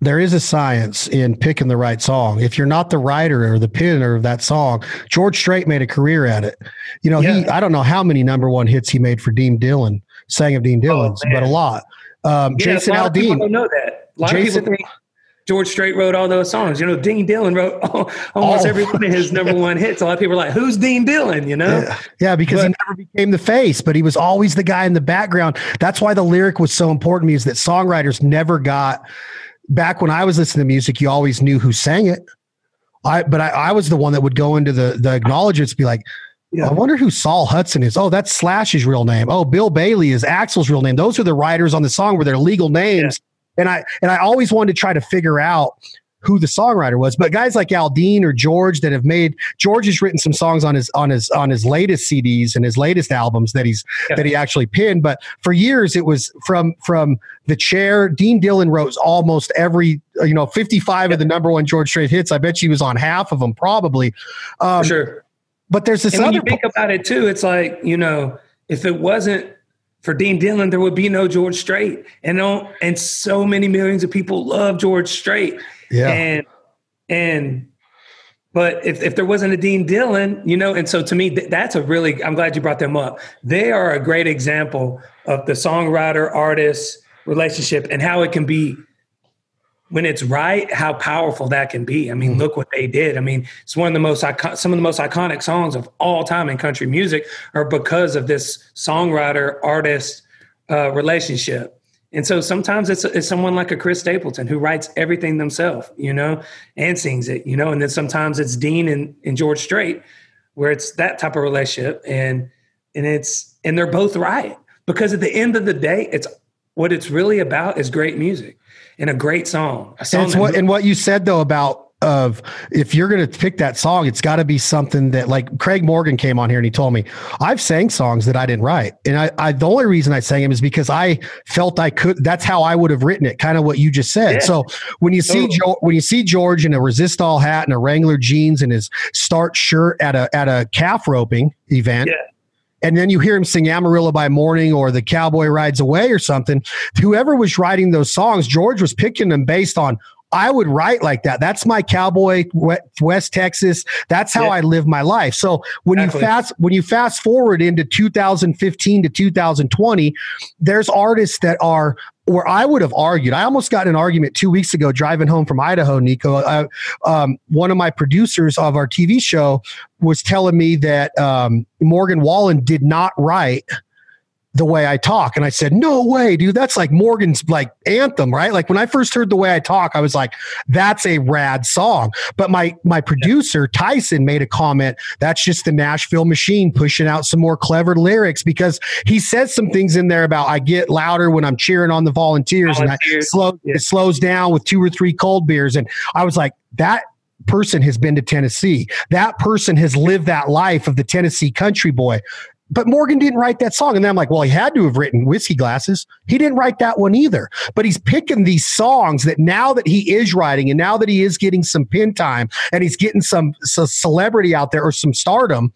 S1: there is a science in picking the right song. If you're not the writer or the pinner of that song, George Strait made a career at it. You know, yeah. he I don't know how many number one hits he made for Dean Dillon, sang of Dean Dillon's, oh, but a lot. Um, yeah, Jason
S2: a
S1: Aldean.
S2: don't know that. A lot Jason, of people think George Strait wrote all those songs. You know, Dean Dillon wrote almost oh. every one of his number one hits. A lot of people are like, "Who's Dean Dillon?" You know?
S1: Yeah, yeah because but, he never became the face, but he was always the guy in the background. That's why the lyric was so important to me. Is that songwriters never got back when I was listening to music, you always knew who sang it. I, but I, I was the one that would go into the the acknowledgments, be like, yeah. I wonder who Saul Hudson is. Oh, that's Slash's real name. Oh, Bill Bailey is Axl's real name. Those are the writers on the song where their legal names. And I and I always wanted to try to figure out who the songwriter was. But guys like Aldean or George that have made George has written some songs on his on his on his latest CDs and his latest albums that he's yeah. that he actually pinned. But for years it was from from the chair. Dean Dillon wrote almost every you know 55 yeah. of the number one George Strait hits. I bet she was on half of them probably.
S2: Um, sure.
S1: But there's this.
S2: And when you think about it too, it's like you know if it wasn't for Dean Dillon, there would be no George Strait, and no, and so many millions of people love George Strait.
S1: Yeah.
S2: And and but if, if there wasn't a Dean Dillon, you know, and so to me, th- that's a really, I'm glad you brought them up. They are a great example of the songwriter artist relationship and how it can be when it's right, how powerful that can be. I mean, mm-hmm. look what they did. I mean, it's one of the most icon- some of the most iconic songs of all time in country music are because of this songwriter artist uh, relationship. And so sometimes it's, it's someone like a Chris Stapleton who writes everything themselves, you know, and sings it, you know, and then sometimes it's Dean and, and George Strait where it's that type of relationship and and it's and they're both right because at the end of the day it's what it's really about is great music and a great song. A
S1: song and, what, and what you said though about of if you're going to pick that song, it's got to be something that like Craig Morgan came on here and he told me I've sang songs that I didn't write. And I, I the only reason I sang them is because I felt I could, that's how I would have written it. Kind of what you just said. Yeah. So when you see, George, when you see George in a Resistol hat and a Wrangler jeans and his start shirt at a, at a calf roping event, yeah and then you hear him sing Amarillo by Morning or The Cowboy Rides Away or something. Whoever was writing those songs, George was picking them based on I would write like that. That's my cowboy West Texas. That's how yeah. I live my life. So when exactly. you fast when you fast forward into 2015 to 2020, there's artists that are where I would have argued. I almost got an argument two weeks ago driving home from Idaho, Niko. I, um, one of my producers of our TV show was telling me that um, Morgan Wallen did not write the way I talk. And I said, no way, dude. That's like Morgan's like anthem, right? Like when I first heard the way I talk, I was like, that's a rad song. But my my producer, Tyson, made a comment, that's just the Nashville machine pushing out some more clever lyrics because he says some things in there about I get louder when I'm cheering on the volunteers, volunteers. and I slow yeah. it slows down with two or three cold beers. And I was like, that person has been to Tennessee. That person has lived that life of the Tennessee country boy but Morgan didn't write that song. And then I'm like, well, he had to have written Whiskey Glasses. He didn't write that one either. But he's picking these songs that now that he is writing and now that he is getting some pin time and he's getting some, some celebrity out there or some stardom,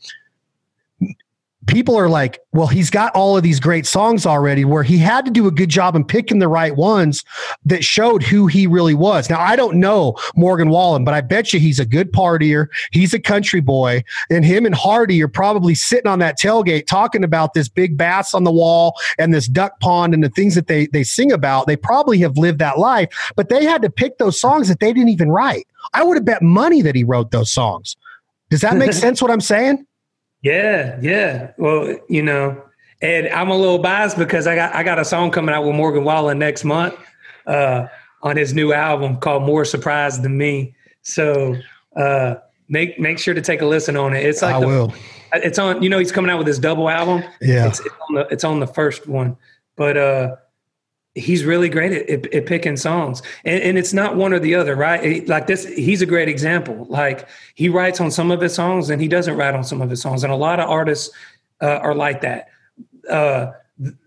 S1: people are like, well, he's got all of these great songs already where he had to do a good job in picking the right ones that showed who he really was. Now, I don't know Morgan Wallen, but I bet you he's a good partier. He's a country boy. And him and Hardy are probably sitting on that tailgate talking about this big bass on the wall and this duck pond and the things that they, they sing about. They probably have lived that life, but they had to pick those songs that they didn't even write. I would have bet money that he wrote those songs. Does that make sense what I'm saying?
S2: Yeah, yeah. Well, you know, and I'm a little biased because I got I got a song coming out with Morgan Wallen next month uh, on his new album called More Surprised Than Me. So uh, make make sure to take a listen on it. It's like
S1: I
S2: the,
S1: will.
S2: It's on. You know, he's coming out with his double album.
S1: Yeah,
S2: it's, it's, on the it's on the first one, but uh, he's really great at, at, at picking songs. And, and, it's not one or the other right? Like this he's a great example. Like he writes on some of his songs and he doesn't write on some of his songs. And a lot of artists uh, are like that. Uh,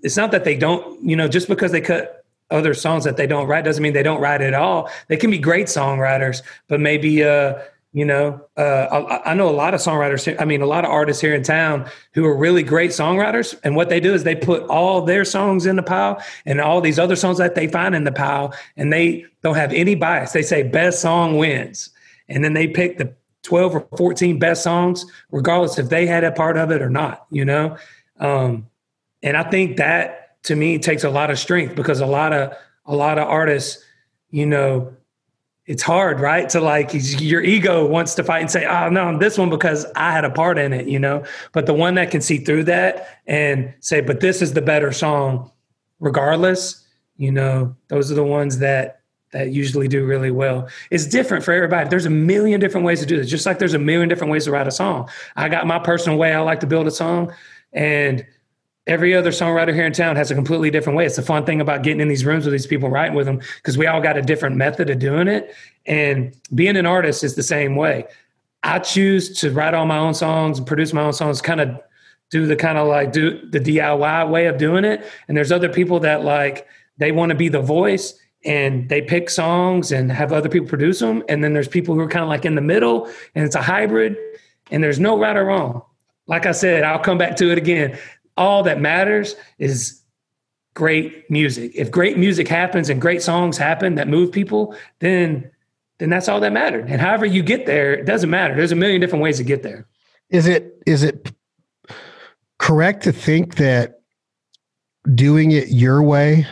S2: it's not that they don't you know just because they cut other songs that they don't write doesn't mean they don't write at all. They can be great songwriters but maybe uh, you know, uh, I, I, know a lot of songwriters. I mean, a lot of artists here in town who are really great songwriters. And what they do is they put all their songs in the pile and all these other songs that they find in the pile, and they don't have any bias. They say best song wins, and then they pick the twelve or fourteen best songs, regardless if they had a part of it or not. You know, um, and I think that to me takes a lot of strength because a lot of a lot of artists, you know, it's hard, right? To like your ego wants to fight and say, "Oh no, this one because I had a part in it," you know. But the one that can see through that and say, "But this is the better song," regardless, you know, those are the ones that that usually do really well. It's different for everybody. There's a million different ways to do this. Just like there's a million different ways to write a song. I got my personal way I like to build a song, and every other songwriter here in town has a completely different way. It's the fun thing about getting in these rooms with these people, writing with them, because we all got a different method of doing it. And being an artist is the same way. I choose to write all my own songs and produce my own songs, kind of do the kind of like do the DIY way of doing it. And there's other people that like they want to be the voice and they pick songs and have other people produce them. And then there's people who are kind of like in the middle and it's a hybrid and there's no right or wrong. Like I said, I'll come back to it again all that matters is great music. If great music happens and great songs happen that move people, then then that's all that mattered. And however you get there, it doesn't matter. There's a million different ways to get there.
S1: Is it is it correct to think that doing it your way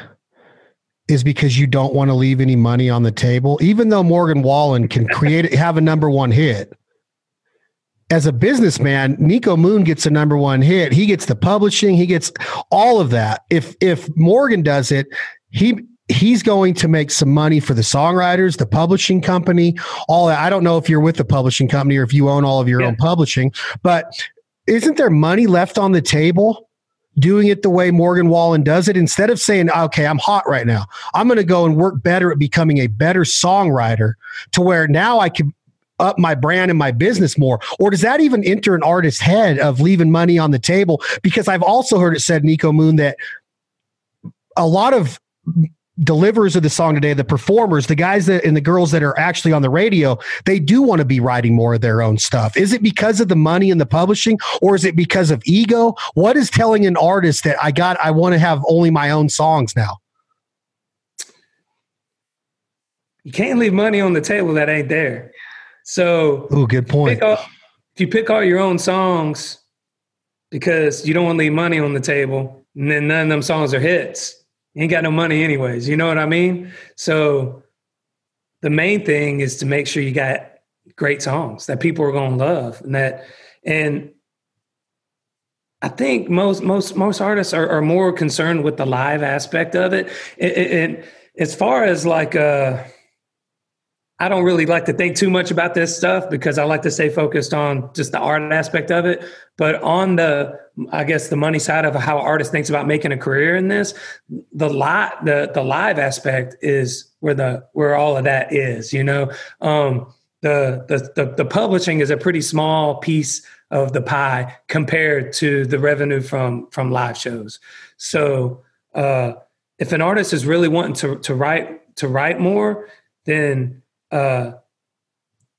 S1: is because you don't want to leave any money on the table? Even though Morgan Wallen can create have a number one hit, as a businessman, Niko Moon gets a number one hit. He gets the publishing, he gets all of that. If if Morgan does it, he he's going to make some money for the songwriters, the publishing company, all that. I don't know if you're with the publishing company or if you own all of your yeah. own publishing, but isn't there money left on the table? Doing it the way Morgan Wallen does it instead of saying, okay, I'm hot right now. I'm going to go and work better at becoming a better songwriter to where now I can up my brand and my business more? Or does that even enter an artist's head of leaving money on the table? Because I've also heard it said, Niko Moon, that a lot of deliverers of the song today, the performers, the guys that and the girls that are actually on the radio, they do want to be writing more of their own stuff. Is it because of the money and the publishing, or is it because of ego? What is telling an artist that I got, I want to have only my own songs now?
S2: You can't leave money on the table that ain't there. So,
S1: oh, good point.
S2: All, if you pick all your own songs because you don't want to leave money on the table, and then none of them songs are hits, you ain't got no money anyways. You know what I mean? So, the main thing is to make sure you got great songs that people are going to love, and that and I think most most most artists are, are more concerned with the live aspect of it. And, and as far as like uh I don't really like to think too much about this stuff because I like to stay focused on just the art aspect of it. But on the, I guess the money side of how artist thinks about making a career in this, the live, the the live aspect is where the where all of that is. You know, um, the, the the the publishing is a pretty small piece of the pie compared to the revenue from from live shows. So uh, if an artist is really wanting to to write to write more, then uh,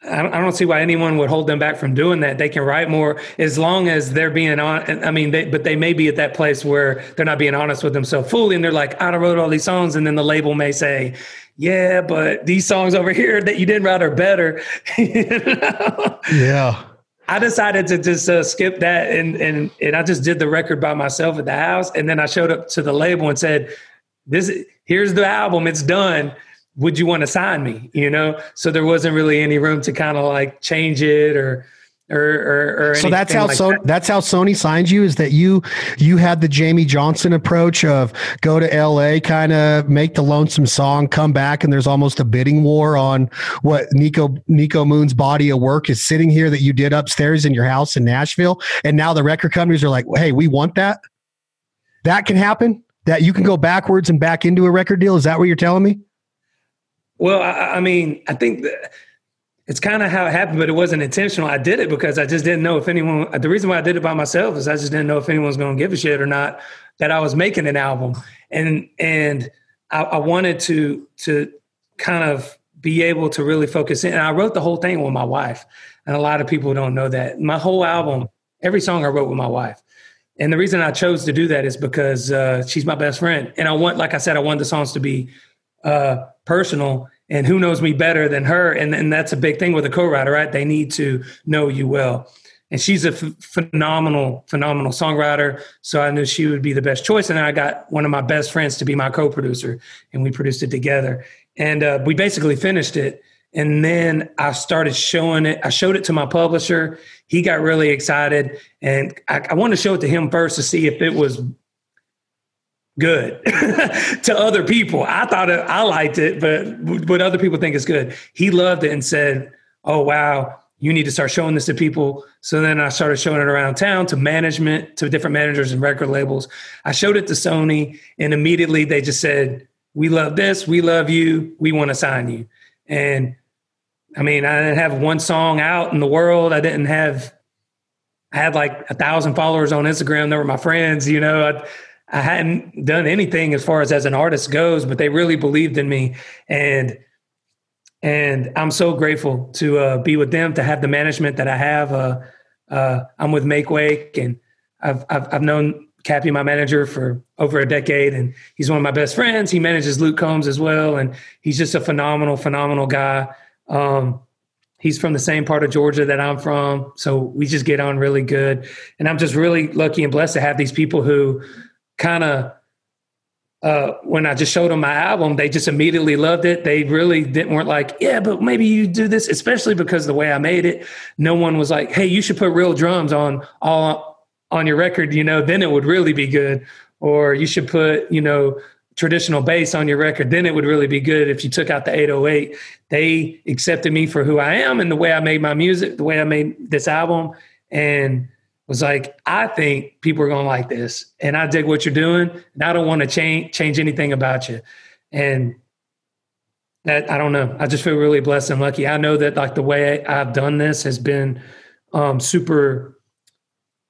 S2: I don't, see why anyone would hold them back from doing that. They can write more as long as they're being on. I mean, they, but they may be at that place where they're not being honest with themselves fully, and they're like, "I wrote all these songs," and then the label may say, "Yeah, but these songs over here that you didn't write are better." you
S1: know? Yeah.
S2: I decided to just uh, skip that, and and and I just did the record by myself at the house, and then I showed up to the label and said, "This here's the album. It's done." Would you want to sign me? You know, so there wasn't really any room to kind of like change it or. Or, or, or
S1: so that's how like so that. that's how Sony signed you is that you you had the Jamey Johnson approach of go to LA kind of make the lonesome song come back and there's almost a bidding war on what Niko Niko Moon's body of work is sitting here that you did upstairs in your house in Nashville and now the record companies are like hey we want that that can happen that you can go backwards and back into a record deal? Is that what you're telling me?
S2: Well, I, I mean, I think that it's kind of how it happened, but it wasn't intentional. I did it because I just didn't know if anyone. The reason why I did it by myself is I just didn't know if anyone was going to give a shit or not that I was making an album, and and I, I wanted to to kind of be able to really focus in. And I wrote the whole thing with my wife, and a lot of people don't know that my whole album, every song I wrote with my wife. And the reason I chose to do that is because uh, she's my best friend, and I want, like I said, I want the songs to be uh, personal and who knows me better than her. And, and that's a big thing with a co-writer right? They need to know you well. And she's a f- phenomenal phenomenal songwriter. So i knew she would be the best choice. And i got one of my best friends to be my co-producer and we produced it together. And uh, we basically finished it. And then i started showing it. I showed it to my publisher. He got really excited. And I, I wanted to show it to him first to see if it was good to other people. I thought it, I liked it, but but other people think it's good. He loved it and said, "Oh wow, you need to start showing this to people." So then I started showing it around town to management, to different managers and record labels. I showed it to Sony, and immediately they just said, "We love this. We love you. We want to sign you." And I mean, I didn't have one song out in the world. I didn't have. I had like a thousand followers on Instagram. They were my friends, you know. I, I hadn't done anything as far as as an artist goes, but they really believed in me, and and I'm so grateful to uh, be with them, to have the management that I have. Uh, uh, I'm with Make Wake, and I've, I've, I've known Kappy, my manager, for over a decade, and he's one of my best friends. He manages Luke Combs as well, and he's just a phenomenal, phenomenal guy. Um, he's from the same part of Georgia that I'm from, so we just get on really good. And I'm just really lucky and blessed to have these people who kind of uh, when I just showed them my album, they just immediately loved it. They really didn't weren't like, yeah, but maybe you do this, especially because the way I made it. No one was like, hey, you should put real drums on all on your record. You know, then it would really be good. Or you should put, you know, traditional bass on your record. Then it would really be good if you took out the 808. They accepted me for who I am and the way I made my music, the way I made this album, and was like, I think people are going to like this, and I dig what you're doing, and I don't want to change change anything about you. And that I don't know. I just feel really blessed and lucky. I know that like the way I've done this has been um, super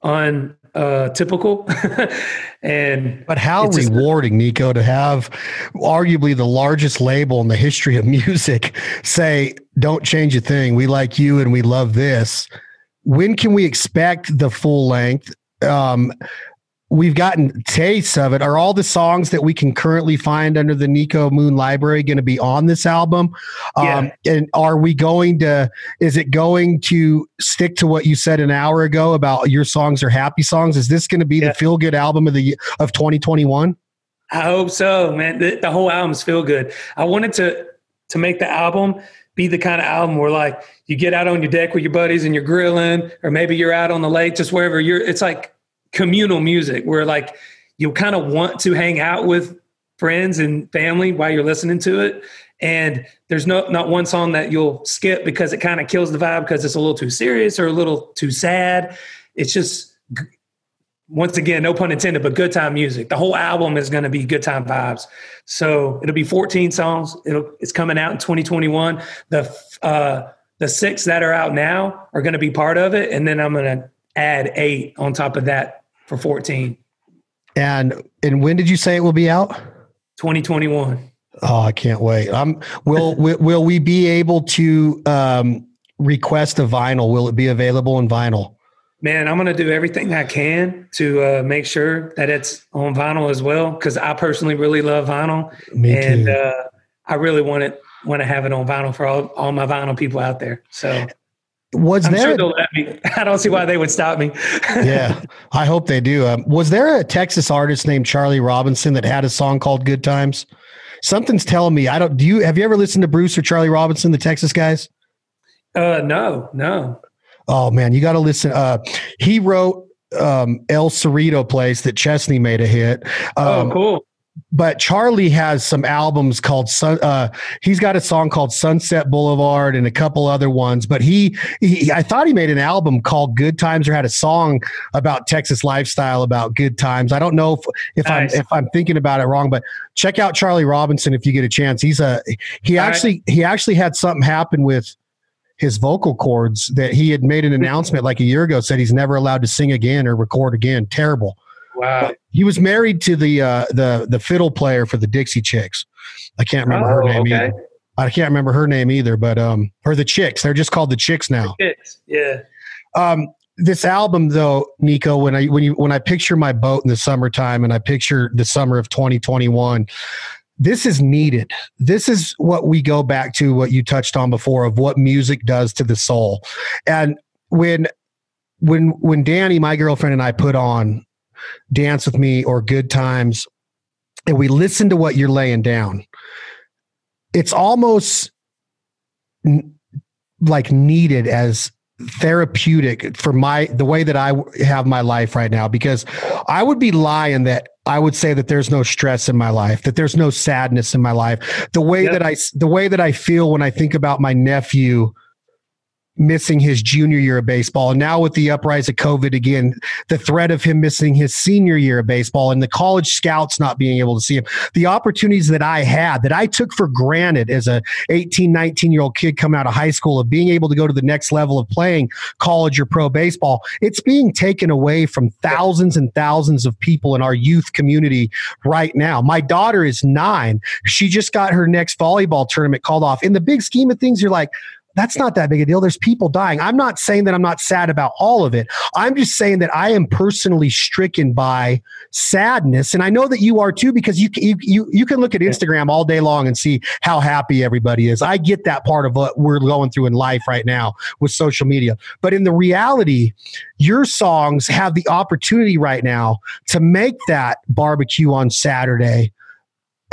S2: untypical. Uh, and
S1: but how rewarding, just, Niko, to have arguably the largest label in the history of music say, "Don't change a thing. We like you, and we love this." When can we expect the full length? Um, we've gotten tastes of it. Are all the songs that we can currently find under the Niko Moon library going to be on this album? Um, yeah. And are we going to, is it going to stick to what you said an hour ago about your songs are happy songs? Is this going to be yeah. the feel good album of the, of 2021?
S2: I hope so, man. The, the whole album's feel good. I wanted to, to make the album be the kind of album where like you get out on your deck with your buddies and you're grilling, or maybe you're out on the lake, just wherever you're. It's like communal music where like you kind of want to hang out with friends and family while you're listening to it. And there's no not one song that you'll skip because it kind of kills the vibe because it's a little too serious or a little too sad. It's just once again, no pun intended, but good time music. The whole album is going to be good time vibes. So it'll be 14 songs. It'll, it's coming out in 2021. The uh, the six that are out now are going to be part of it, and then I'm going to add eight on top of that for 14.
S1: And and when did you say it will be out?
S2: 2021.
S1: Oh, I can't wait. Um, will will, will we be able to um, request a vinyl? Will it be available in vinyl?
S2: Man, I'm going to do everything I can to uh, make sure that it's on vinyl as well because I personally really love vinyl, Me and uh, I really want it want to have it on vinyl for all, all my vinyl people out there. So
S1: was I'm there? Sure
S2: they'll let me. I don't see why they would stop me.
S1: yeah, I hope they do. Um, was there a Texas artist named Charlie Robison that had a song called "Good Times"? Something's telling me I don't. Do you have you ever listened to Bruce or Charlie Robison, the Texas guys?
S2: Uh, no, no.
S1: Oh man, you got to listen. Uh, he wrote um, El Cerrito place that Chesney made a hit.
S2: Oh,
S1: um,
S2: oh, cool.
S1: but Charlie has some albums called Sun. Uh, he's got a song called Sunset Boulevard and a couple other ones. But he, he, I thought he made an album called Good Times or had a song about Texas lifestyle about good times. I don't know if, if nice. I'm if I'm thinking about it wrong, but check out Charlie Robison if you get a chance. He's a he All actually right. he actually had something happen with his vocal cords that he had made an announcement like a year ago said he's never allowed to sing again or record again. Terrible.
S2: Wow.
S1: he was married to the uh, the the fiddle player for the Dixie Chicks. I can't remember oh, her name okay. either. I can't remember her name either, but um, or the Chicks. They're just called the Chicks now.
S2: The chicks. Yeah.
S1: Um, this album though, Niko, when I when you when I picture my boat in the summertime and I picture the summer of 2021, this is needed. This is what we go back to what you touched on before of what music does to the soul. And when when when Danny, my girlfriend, and I put on Dance with Me or Good Times, and we listen to what you're laying down, it's almost n- like needed as therapeutic for my the way that I have my life right now because I would be lying that I would say that there's no stress in my life that there's no sadness in my life the way yep. that I the way that I feel when I think about my nephew missing his junior year of baseball. And now with the uprise of COVID again, the threat of him missing his senior year of baseball and the college scouts not being able to see him, the opportunities that I had that I took for granted as a 18, 19 year old kid coming out of high school of being able to go to the next level of playing college or pro baseball, it's being taken away from thousands and thousands of people in our youth community right now. My daughter is nine. She just got her next volleyball tournament called off. In the big scheme of things, you're like, that's not that big a deal. There's people dying. I'm not saying that I'm not sad about all of it. I'm just saying that I am personally stricken by sadness, and I know that you are too because you you you, you can look at Instagram all day long and see how happy everybody is. I get that part of what we're going through in life right now with social media, but in the reality, your songs have the opportunity right now to make that barbecue on Saturday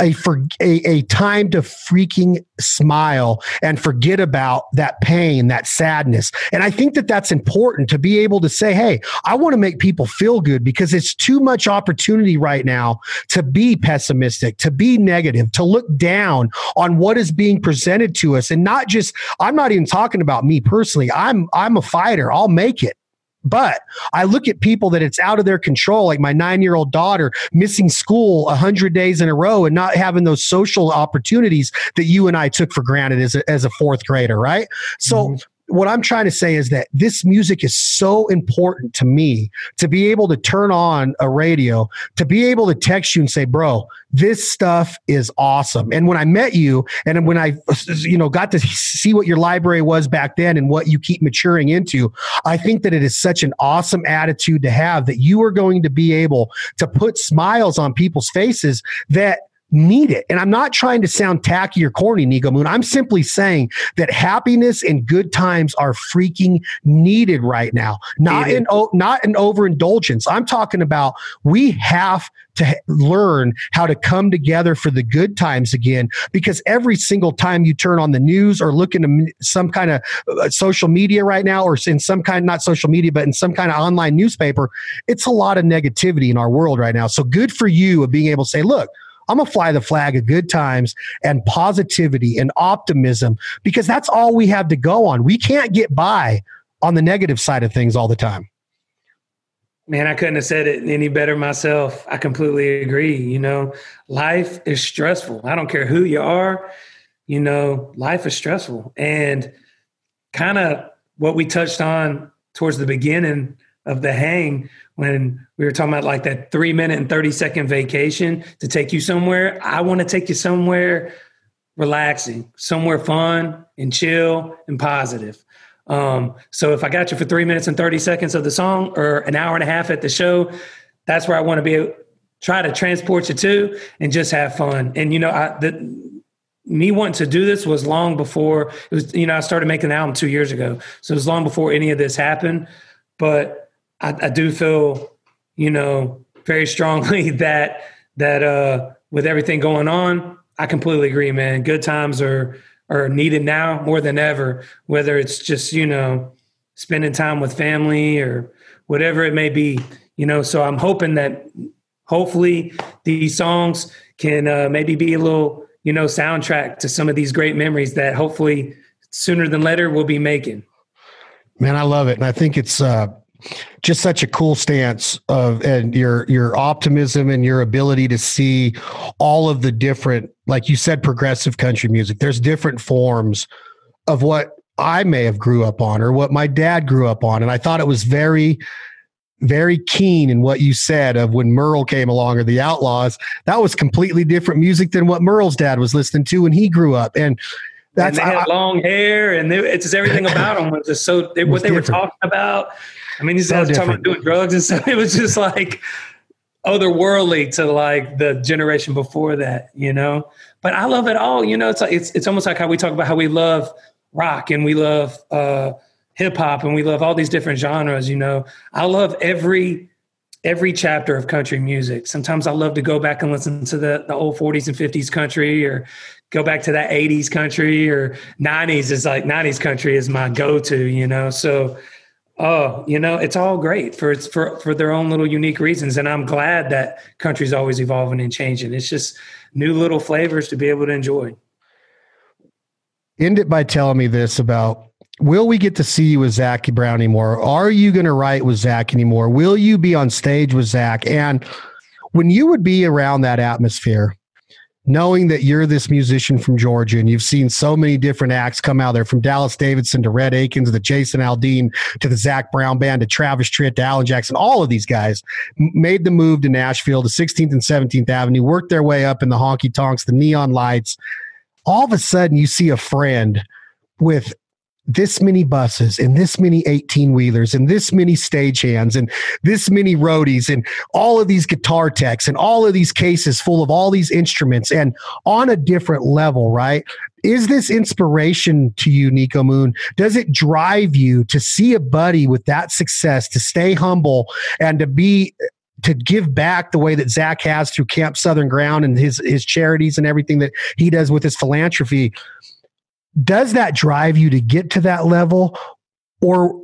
S1: a for a, a time to freaking smile and forget about that pain, that sadness. And I think that that's important to be able to say, Hey, I want to make people feel good because it's too much opportunity right now to be pessimistic, to be negative, to look down on what is being presented to us. And not just, I'm not even talking about me personally. I'm, I'm a fighter. I'll make it. But I look at people that it's out of their control, like my nine year old daughter missing school a hundred days in a row and not having those social opportunities that you and I took for granted as a, as a fourth grader, right? So mm-hmm what I'm trying to say is that this music is so important to me to be able to turn on a radio, to be able to text you and say, bro, this stuff is awesome. And when I met you and when I, you know, got to see what your library was back then and what you keep maturing into, I think that it is such an awesome attitude to have that you are going to be able to put smiles on people's faces that need it. And I'm not trying to sound tacky or corny, Niko Moon. I'm simply saying that happiness and good times are freaking needed right now. Not needed. in not an overindulgence. I'm talking about we have to learn how to come together for the good times again because every single time you turn on the news or look into some kind of uh, social media right now or in some kind not social media but in some kind of online newspaper it's a lot of negativity in our world right now so good for you of being able to say look I'm gonna fly the flag of good times and positivity and optimism because that's all we have to go on. We can't get by on the negative side of things all the time.
S2: Man, I couldn't have said it any better myself. I completely agree. You know, life is stressful. I don't care who you are, you know, life is stressful. And kind of what we touched on towards the beginning of the hang when we were talking about like that three minute and 30 second vacation to take you somewhere. I want to take you somewhere relaxing, somewhere fun and chill and positive. Um, so if I got you for three minutes and 30 seconds of the song or an hour and a half at the show, that's where I want to be try to transport you to and just have fun. And you know, I the me wanting to do this was long before it was, you know, I started making an album two years ago. So it was long before any of this happened. But I, I do feel, you know, very strongly that that uh, with everything going on, I completely agree, man. Good times are are needed now more than ever. Whether it's just you know spending time with family or whatever it may be, you know. So I'm hoping that hopefully these songs can uh, maybe be a little, you know, soundtrack to some of these great memories that hopefully sooner than later we'll be making.
S1: Man, I love it. And I think it's, uh, just such a cool stance of and your your optimism and your ability to see all of the different like you said progressive country music. There's different forms of what I may have grew up on or what my dad grew up on. And I thought it was very very keen in what you said of when Merle came along or the Outlaws. That was completely different music than what Merle's dad was listening to when he grew up. And
S2: that's and they had I, long hair and they, it's just everything about them was just so they, what they different. were talking about I mean, he's so talking about doing drugs and stuff. It was just like otherworldly to like the generation before that, you know. But I love it all. You know, it's like it's it's almost like how we talk about how we love rock and we love uh, hip hop and we love all these different genres. You know, I love every every chapter of country music. Sometimes I love to go back and listen to the the old 40s and 50s country or go back to that 80s country or 90s is like 90s country is my go-to, you know. So Oh, you know, it's all great for it's for for their own little unique reasons, and I'm glad that country's always evolving and changing. It's just new little flavors to be able to enjoy.
S1: End it by telling me this about will we get to see you with Zac Brown anymore? Are you going to write with Zac anymore? Will you be on stage with Zac? And when you would be around that atmosphere, knowing that you're this musician from Georgia and you've seen so many different acts come out there from Dallas Davidson to Rhett Akins to Jason Aldean to the Zac Brown Band to Travis Tritt to Alan Jackson, all of these guys made the move to Nashville to 16th and 17th Avenue, worked their way up in the honky tonks, the neon lights. All of a sudden, you see a friend with this many buses and this many 18 wheelers and this many stagehands and this many roadies and all of these guitar techs and all of these cases full of all these instruments and on a different level, right? Is this inspiration to you, Niko Moon? Does it drive you to see a buddy with that success, to stay humble and to be to give back the way that Zac has through Camp Southern Ground and his his charities and everything that he does with his philanthropy? Does that drive you to get to that level? Or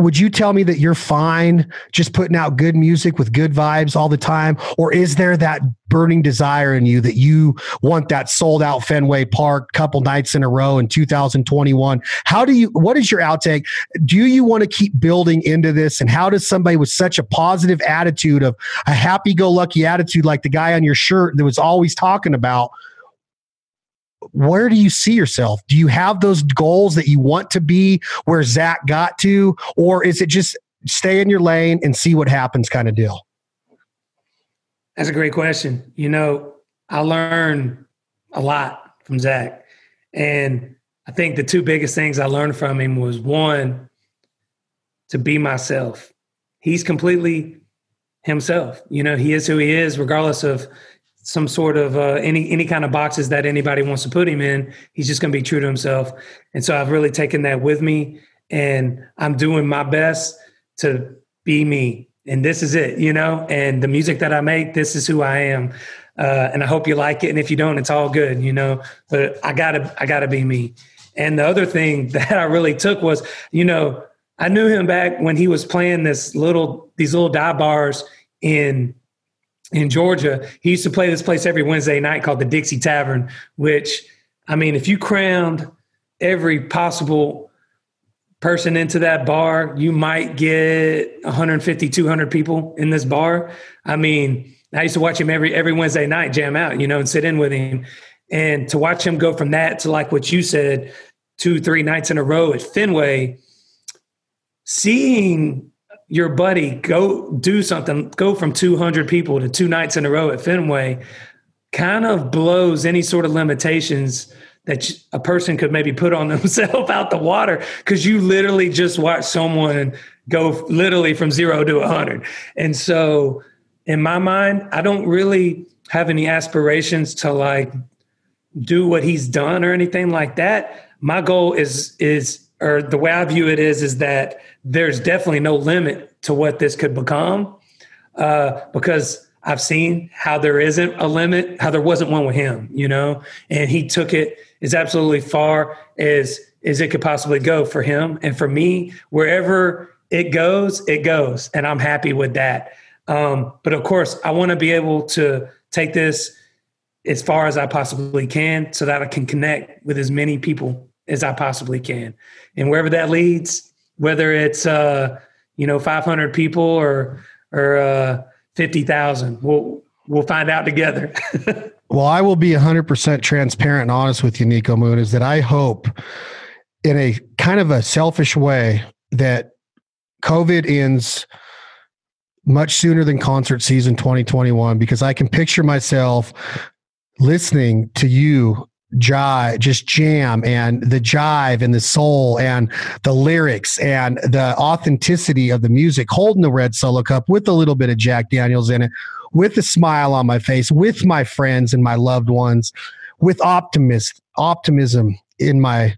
S1: would you tell me that you're fine just putting out good music with good vibes all the time? Or is there that burning desire in you that you want that sold out Fenway Park couple nights in a row in 2021 how do you what is your outtake? Do you want to keep building into this? And how does somebody with such a positive attitude of a happy go lucky attitude like the guy on your shirt that was always talking about where do you see yourself? Do you have those goals that you want to be where Zac got to, or is it just stay in your lane and see what happens kind of deal?
S2: That's a great question. You know, I learned a lot from Zac. And I think the two biggest things I learned from him was one, to be myself. He's completely himself. You know, he is who he is, regardless of some sort of uh, any any kind of boxes that anybody wants to put him in. He's just going to be true to himself. And so I've really taken that with me, and I'm doing my best to be me. And this is it, you know. And the music that I make, this is who I am. Uh, and I hope you like it. And if you don't, it's all good, you know. But I gotta I gotta be me. And the other thing that I really took was, you know, I knew him back when he was playing this little these little dive bars in in Georgia, he used to play this place every Wednesday night called the Dixie Tavern, which, I mean, if you crammed every possible person into that bar, you might get 150, 200 people in this bar. I mean, I used to watch him every every Wednesday night jam out, you know, and sit in with him. And to watch him go from that to like what you said, two, three nights in a row at Fenway, seeing your buddy go do something, go from 200 people to two nights in a row at Fenway, kind of blows any sort of limitations that a person could maybe put on themselves out the water because you literally just watch someone go literally from zero to 100. And so, in my mind, I don't really have any aspirations to like do what he's done or anything like that. My goal is is or the way I view it is is that there's definitely no limit to what this could become uh, because I've seen how there isn't a limit, how there wasn't one with him, you know, and he took it as absolutely far as as it could possibly go for him and for me. Wherever it goes, it goes, and I'm happy with that. Um, but of course, I want to be able to take this as far as I possibly can so that I can connect with as many people as I possibly can. And wherever that leads, whether it's, uh, you know, 500 people or, or, uh, 50,000, we'll, we'll find out together.
S1: well, I will be 100% transparent and honest with you, Niko Moon, is that I hope in a kind of a selfish way that COVID ends much sooner than concert season 2021 because I can picture myself listening to you jive just jam and the jive and the soul and the lyrics and the authenticity of the music holding the red solo cup with a little bit of jack daniels in it with a smile on my face with my friends and my loved ones with optimist optimism in my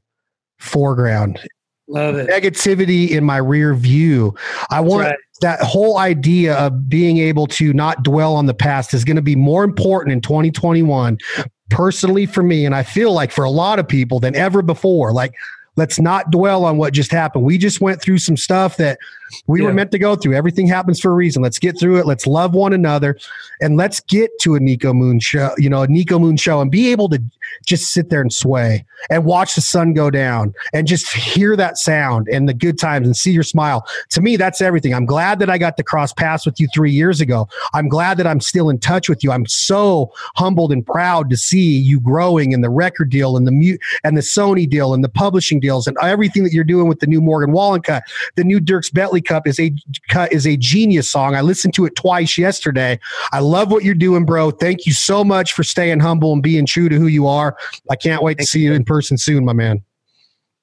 S1: foreground
S2: Love it.
S1: Negativity in my rear view. I want right. that whole idea of being able to not dwell on the past is going to be more important in 2021 personally for me and I feel like for a lot of people than ever before. Like let's not dwell on what just happened. We just went through some stuff that we yeah. were meant to go through. Everything happens for a reason. Let's get through it. Let's love one another and let's get to a Niko Moon show, you know, a Niko Moon show and be able to just sit there and sway and watch the sun go down and just hear that sound and the good times and see your smile. To me, that's everything. I'm glad that I got to cross paths with you three years ago. I'm glad that I'm still in touch with you. I'm so humbled and proud to see you growing in the record deal and the mute and the Sony deal and the publishing deals and everything that you're doing with the new Morgan Wallen cut, the new Dierks Bentley Cup is a cut is a genius song. I listened to it twice yesterday. I love what you're doing, bro. Thank you so much for staying humble and being true to who you are. I can't wait to see you in person soon, my man.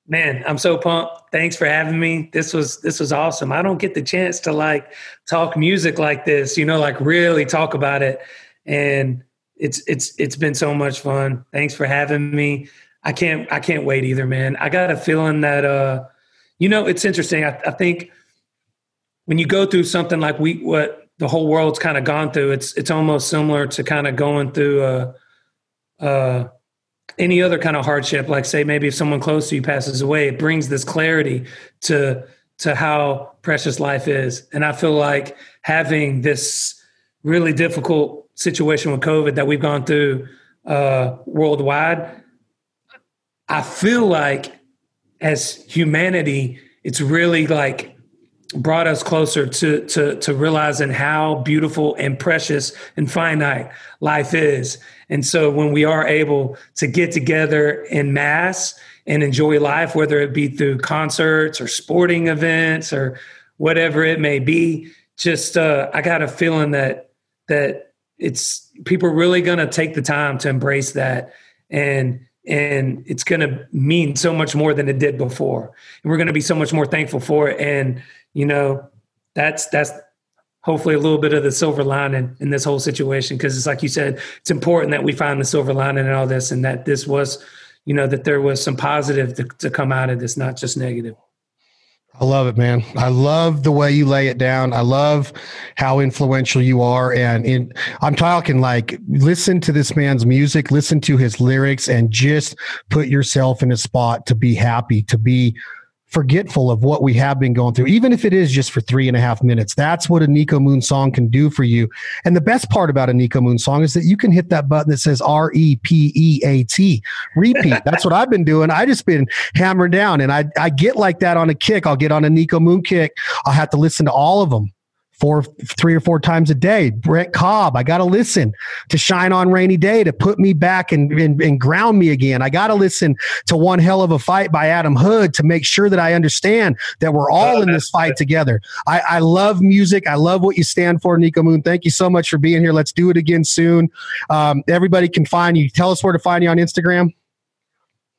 S2: Man, I'm so pumped. Thanks for having me. This was this was awesome. I don't get the chance to like talk music like this, you know, like really talk about it. And it's it's it's been so much fun. Thanks for having me. I can't I can't wait either, man. I got a feeling that uh you know, it's interesting. I, I think when you go through something like we what the whole world's kind of gone through, it's it's almost similar to kind of going through uh, uh, any other kind of hardship. Like say maybe if someone close to you passes away, it brings this clarity to to how precious life is. And I feel like having this really difficult situation with COVID that we've gone through uh, worldwide, I feel like as humanity, it's really like brought us closer to to to realizing how beautiful and precious and finite life is. And so when we are able to get together in mass and enjoy life, whether it be through concerts or sporting events or whatever it may be, just uh, I got a feeling that that it's people really going to take the time to embrace that. And and it's going to mean so much more than it did before. And we're going to be so much more thankful for it. And you know, that's that's hopefully a little bit of the silver lining in this whole situation because it's like you said, it's important that we find the silver lining in all this and that this was, you know, that there was some positive to, to come out of this, not just negative.
S1: I love it, man. I love the way you lay it down. I love how influential you are. And in, I'm talking like, listen to this man's music, listen to his lyrics, and just put yourself in a spot to be happy, to be forgetful of what we have been going through, even if it is just for three and a half minutes. That's what a Niko Moon song can do for you. And the best part about a Niko Moon song is that you can hit that button that says R E P E A T, repeat. That's what I've been doing. I just been hammering down and I, I get like that on a kick. I'll get on a Niko Moon kick. I'll have to listen to all of them four, three or four times a day. Brent Cobb, I got to listen to Shine on Rainy Day to put me back and, and, and ground me again. I got to listen to One Hell of a Fight by Adam Hood to make sure that I understand that we're all oh, in this fight together. I, I love music. I love what you stand for, Niko Moon. Thank you so much for being here. Let's do it again soon. Um, everybody can find you. Tell us where to find you on Instagram.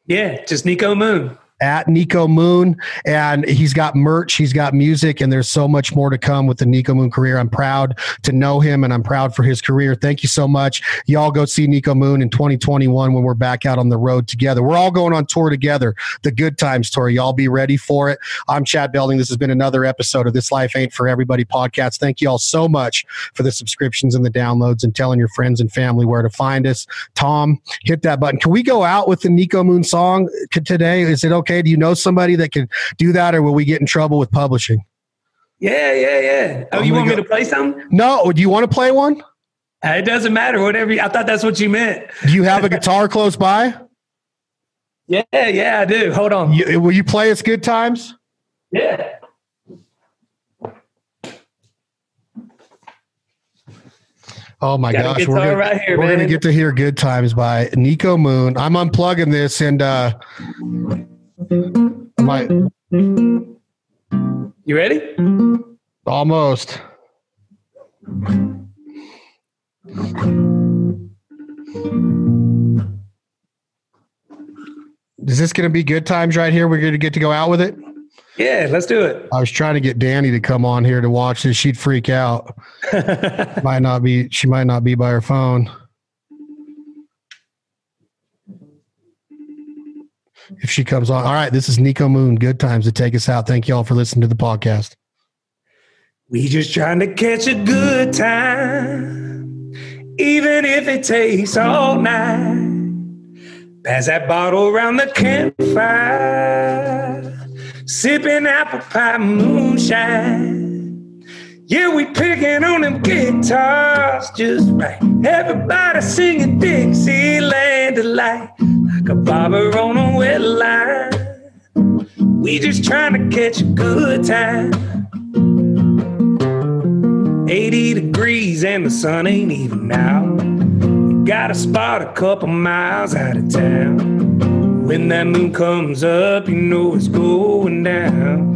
S2: Yeah, just Niko Moon
S1: at Niko Moon, and he's got merch, he's got music, and there's so much more to come with the Niko Moon career. I'm proud to know him, and I'm proud for his career. Thank you so much. Y'all go see Niko Moon in 2021 when we're back out on the road together. We're all going on tour together, the Good Times tour. Y'all be ready for it. I'm Chad Belding. This has been another episode of This Life Ain't for Everybody podcast. Thank you all so much for the subscriptions and the downloads and telling your friends and family where to find us. Tom, hit that button. Can we go out with the Niko Moon song today? Is it okay? Okay? Do you know somebody that can do that, or will we get in trouble with publishing?
S2: Yeah, yeah, yeah. Oh,
S1: I'm
S2: you want me to play something?
S1: No, do you want to play one?
S2: Uh, It doesn't matter. Whatever. You, I thought that's what you meant.
S1: Do you have a guitar close by?
S2: Yeah, yeah, I do. Hold on.
S1: You, will you play us good times?
S2: Yeah.
S1: Oh my
S2: Got
S1: gosh, we're gonna,
S2: right here,
S1: we're gonna get to hear "Good Times" by Niko Moon. I'm unplugging this and uh, I might
S2: You ready?
S1: almost. Is this going to be good times right here? We're going to get to go out with it.
S2: Yeah, let's do it.
S1: I was trying to get Danny to come on here to watch this. She'd freak out. might not be. She might not be by her phone. If she comes on, all right. This is Niko Moon. Good times to take us out. Thank you all for listening to the podcast.
S2: We just trying to catch a good time, even if it takes all night. Pass that bottle around the campfire, sipping apple pie moonshine. Yeah, we picking on them guitars just right. Everybody singing Dixieland delight like a bobber on a wet line. We just trying to catch a good time. 80 degrees and the sun ain't even out. You got a spot a couple miles out of town. When that moon comes up, you know it's going down.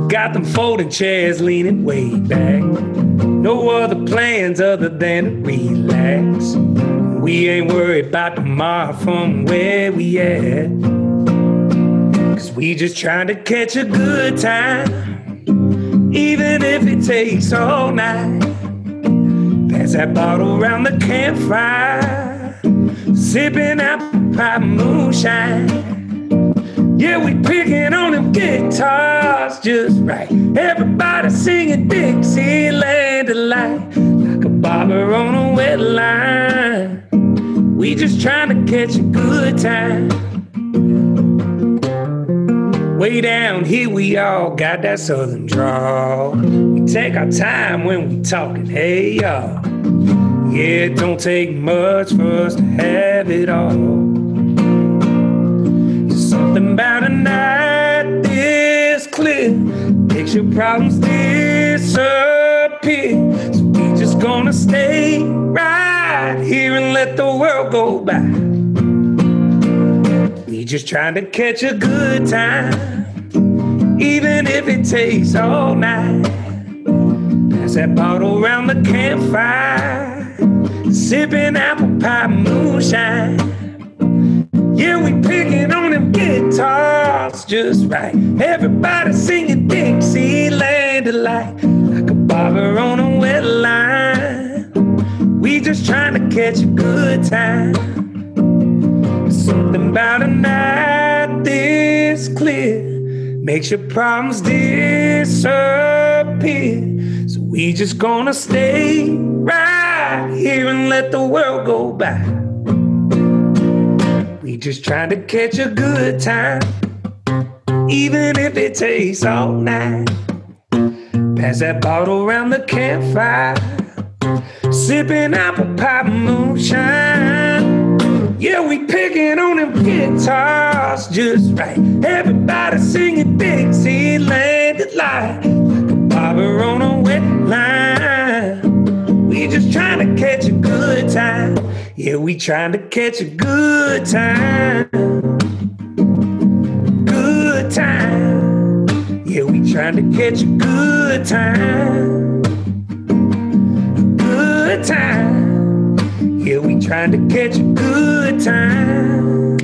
S2: We got them folding chairs leaning way back. No other plans other than to relax. We ain't worried about tomorrow from where we at. Cause we just trying to catch a good time even if it takes all night. Pass that bottle around the campfire, sipping apple pie moonshine. Yeah, we picking on them guitars just right. Everybody singing Dixieland delight like a bobber on a wet line. We just trying to catch a good time. Way down here, we all got that southern drawl. We take our time when we talking, hey y'all. Yeah, it don't take much for us to have it all. There's something about a night this clear makes your problems disappear. So gonna stay right here and let the world go by. We just trying to catch a good time, even if it takes all night. Pass that bottle around the campfire, sipping apple pie moonshine. Yeah, we picking on them guitars just right. Everybody singing Dixieland delight like a bobber on a wet line. We just trying to catch a good time. Something about a night this clear makes your problems disappear. So we just gonna stay right here and let the world go by. We just trying to catch a good time, even if it takes all night. Pass that bottle around the campfire, sipping apple pie moonshine. Yeah, we picking on them guitars just right. Everybody singing Dixieland delight like a bobber on a wet line. We just trying to catch a good time. Yeah, we trying to catch a good time. Good time. Trying to catch a good time. Good time. Yeah, we trying to catch a good time.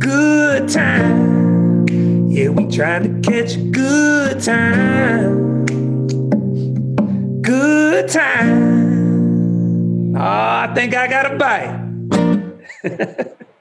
S2: Good time. Yeah, we trying to catch a good time. Good time. Oh, I think I got a bite.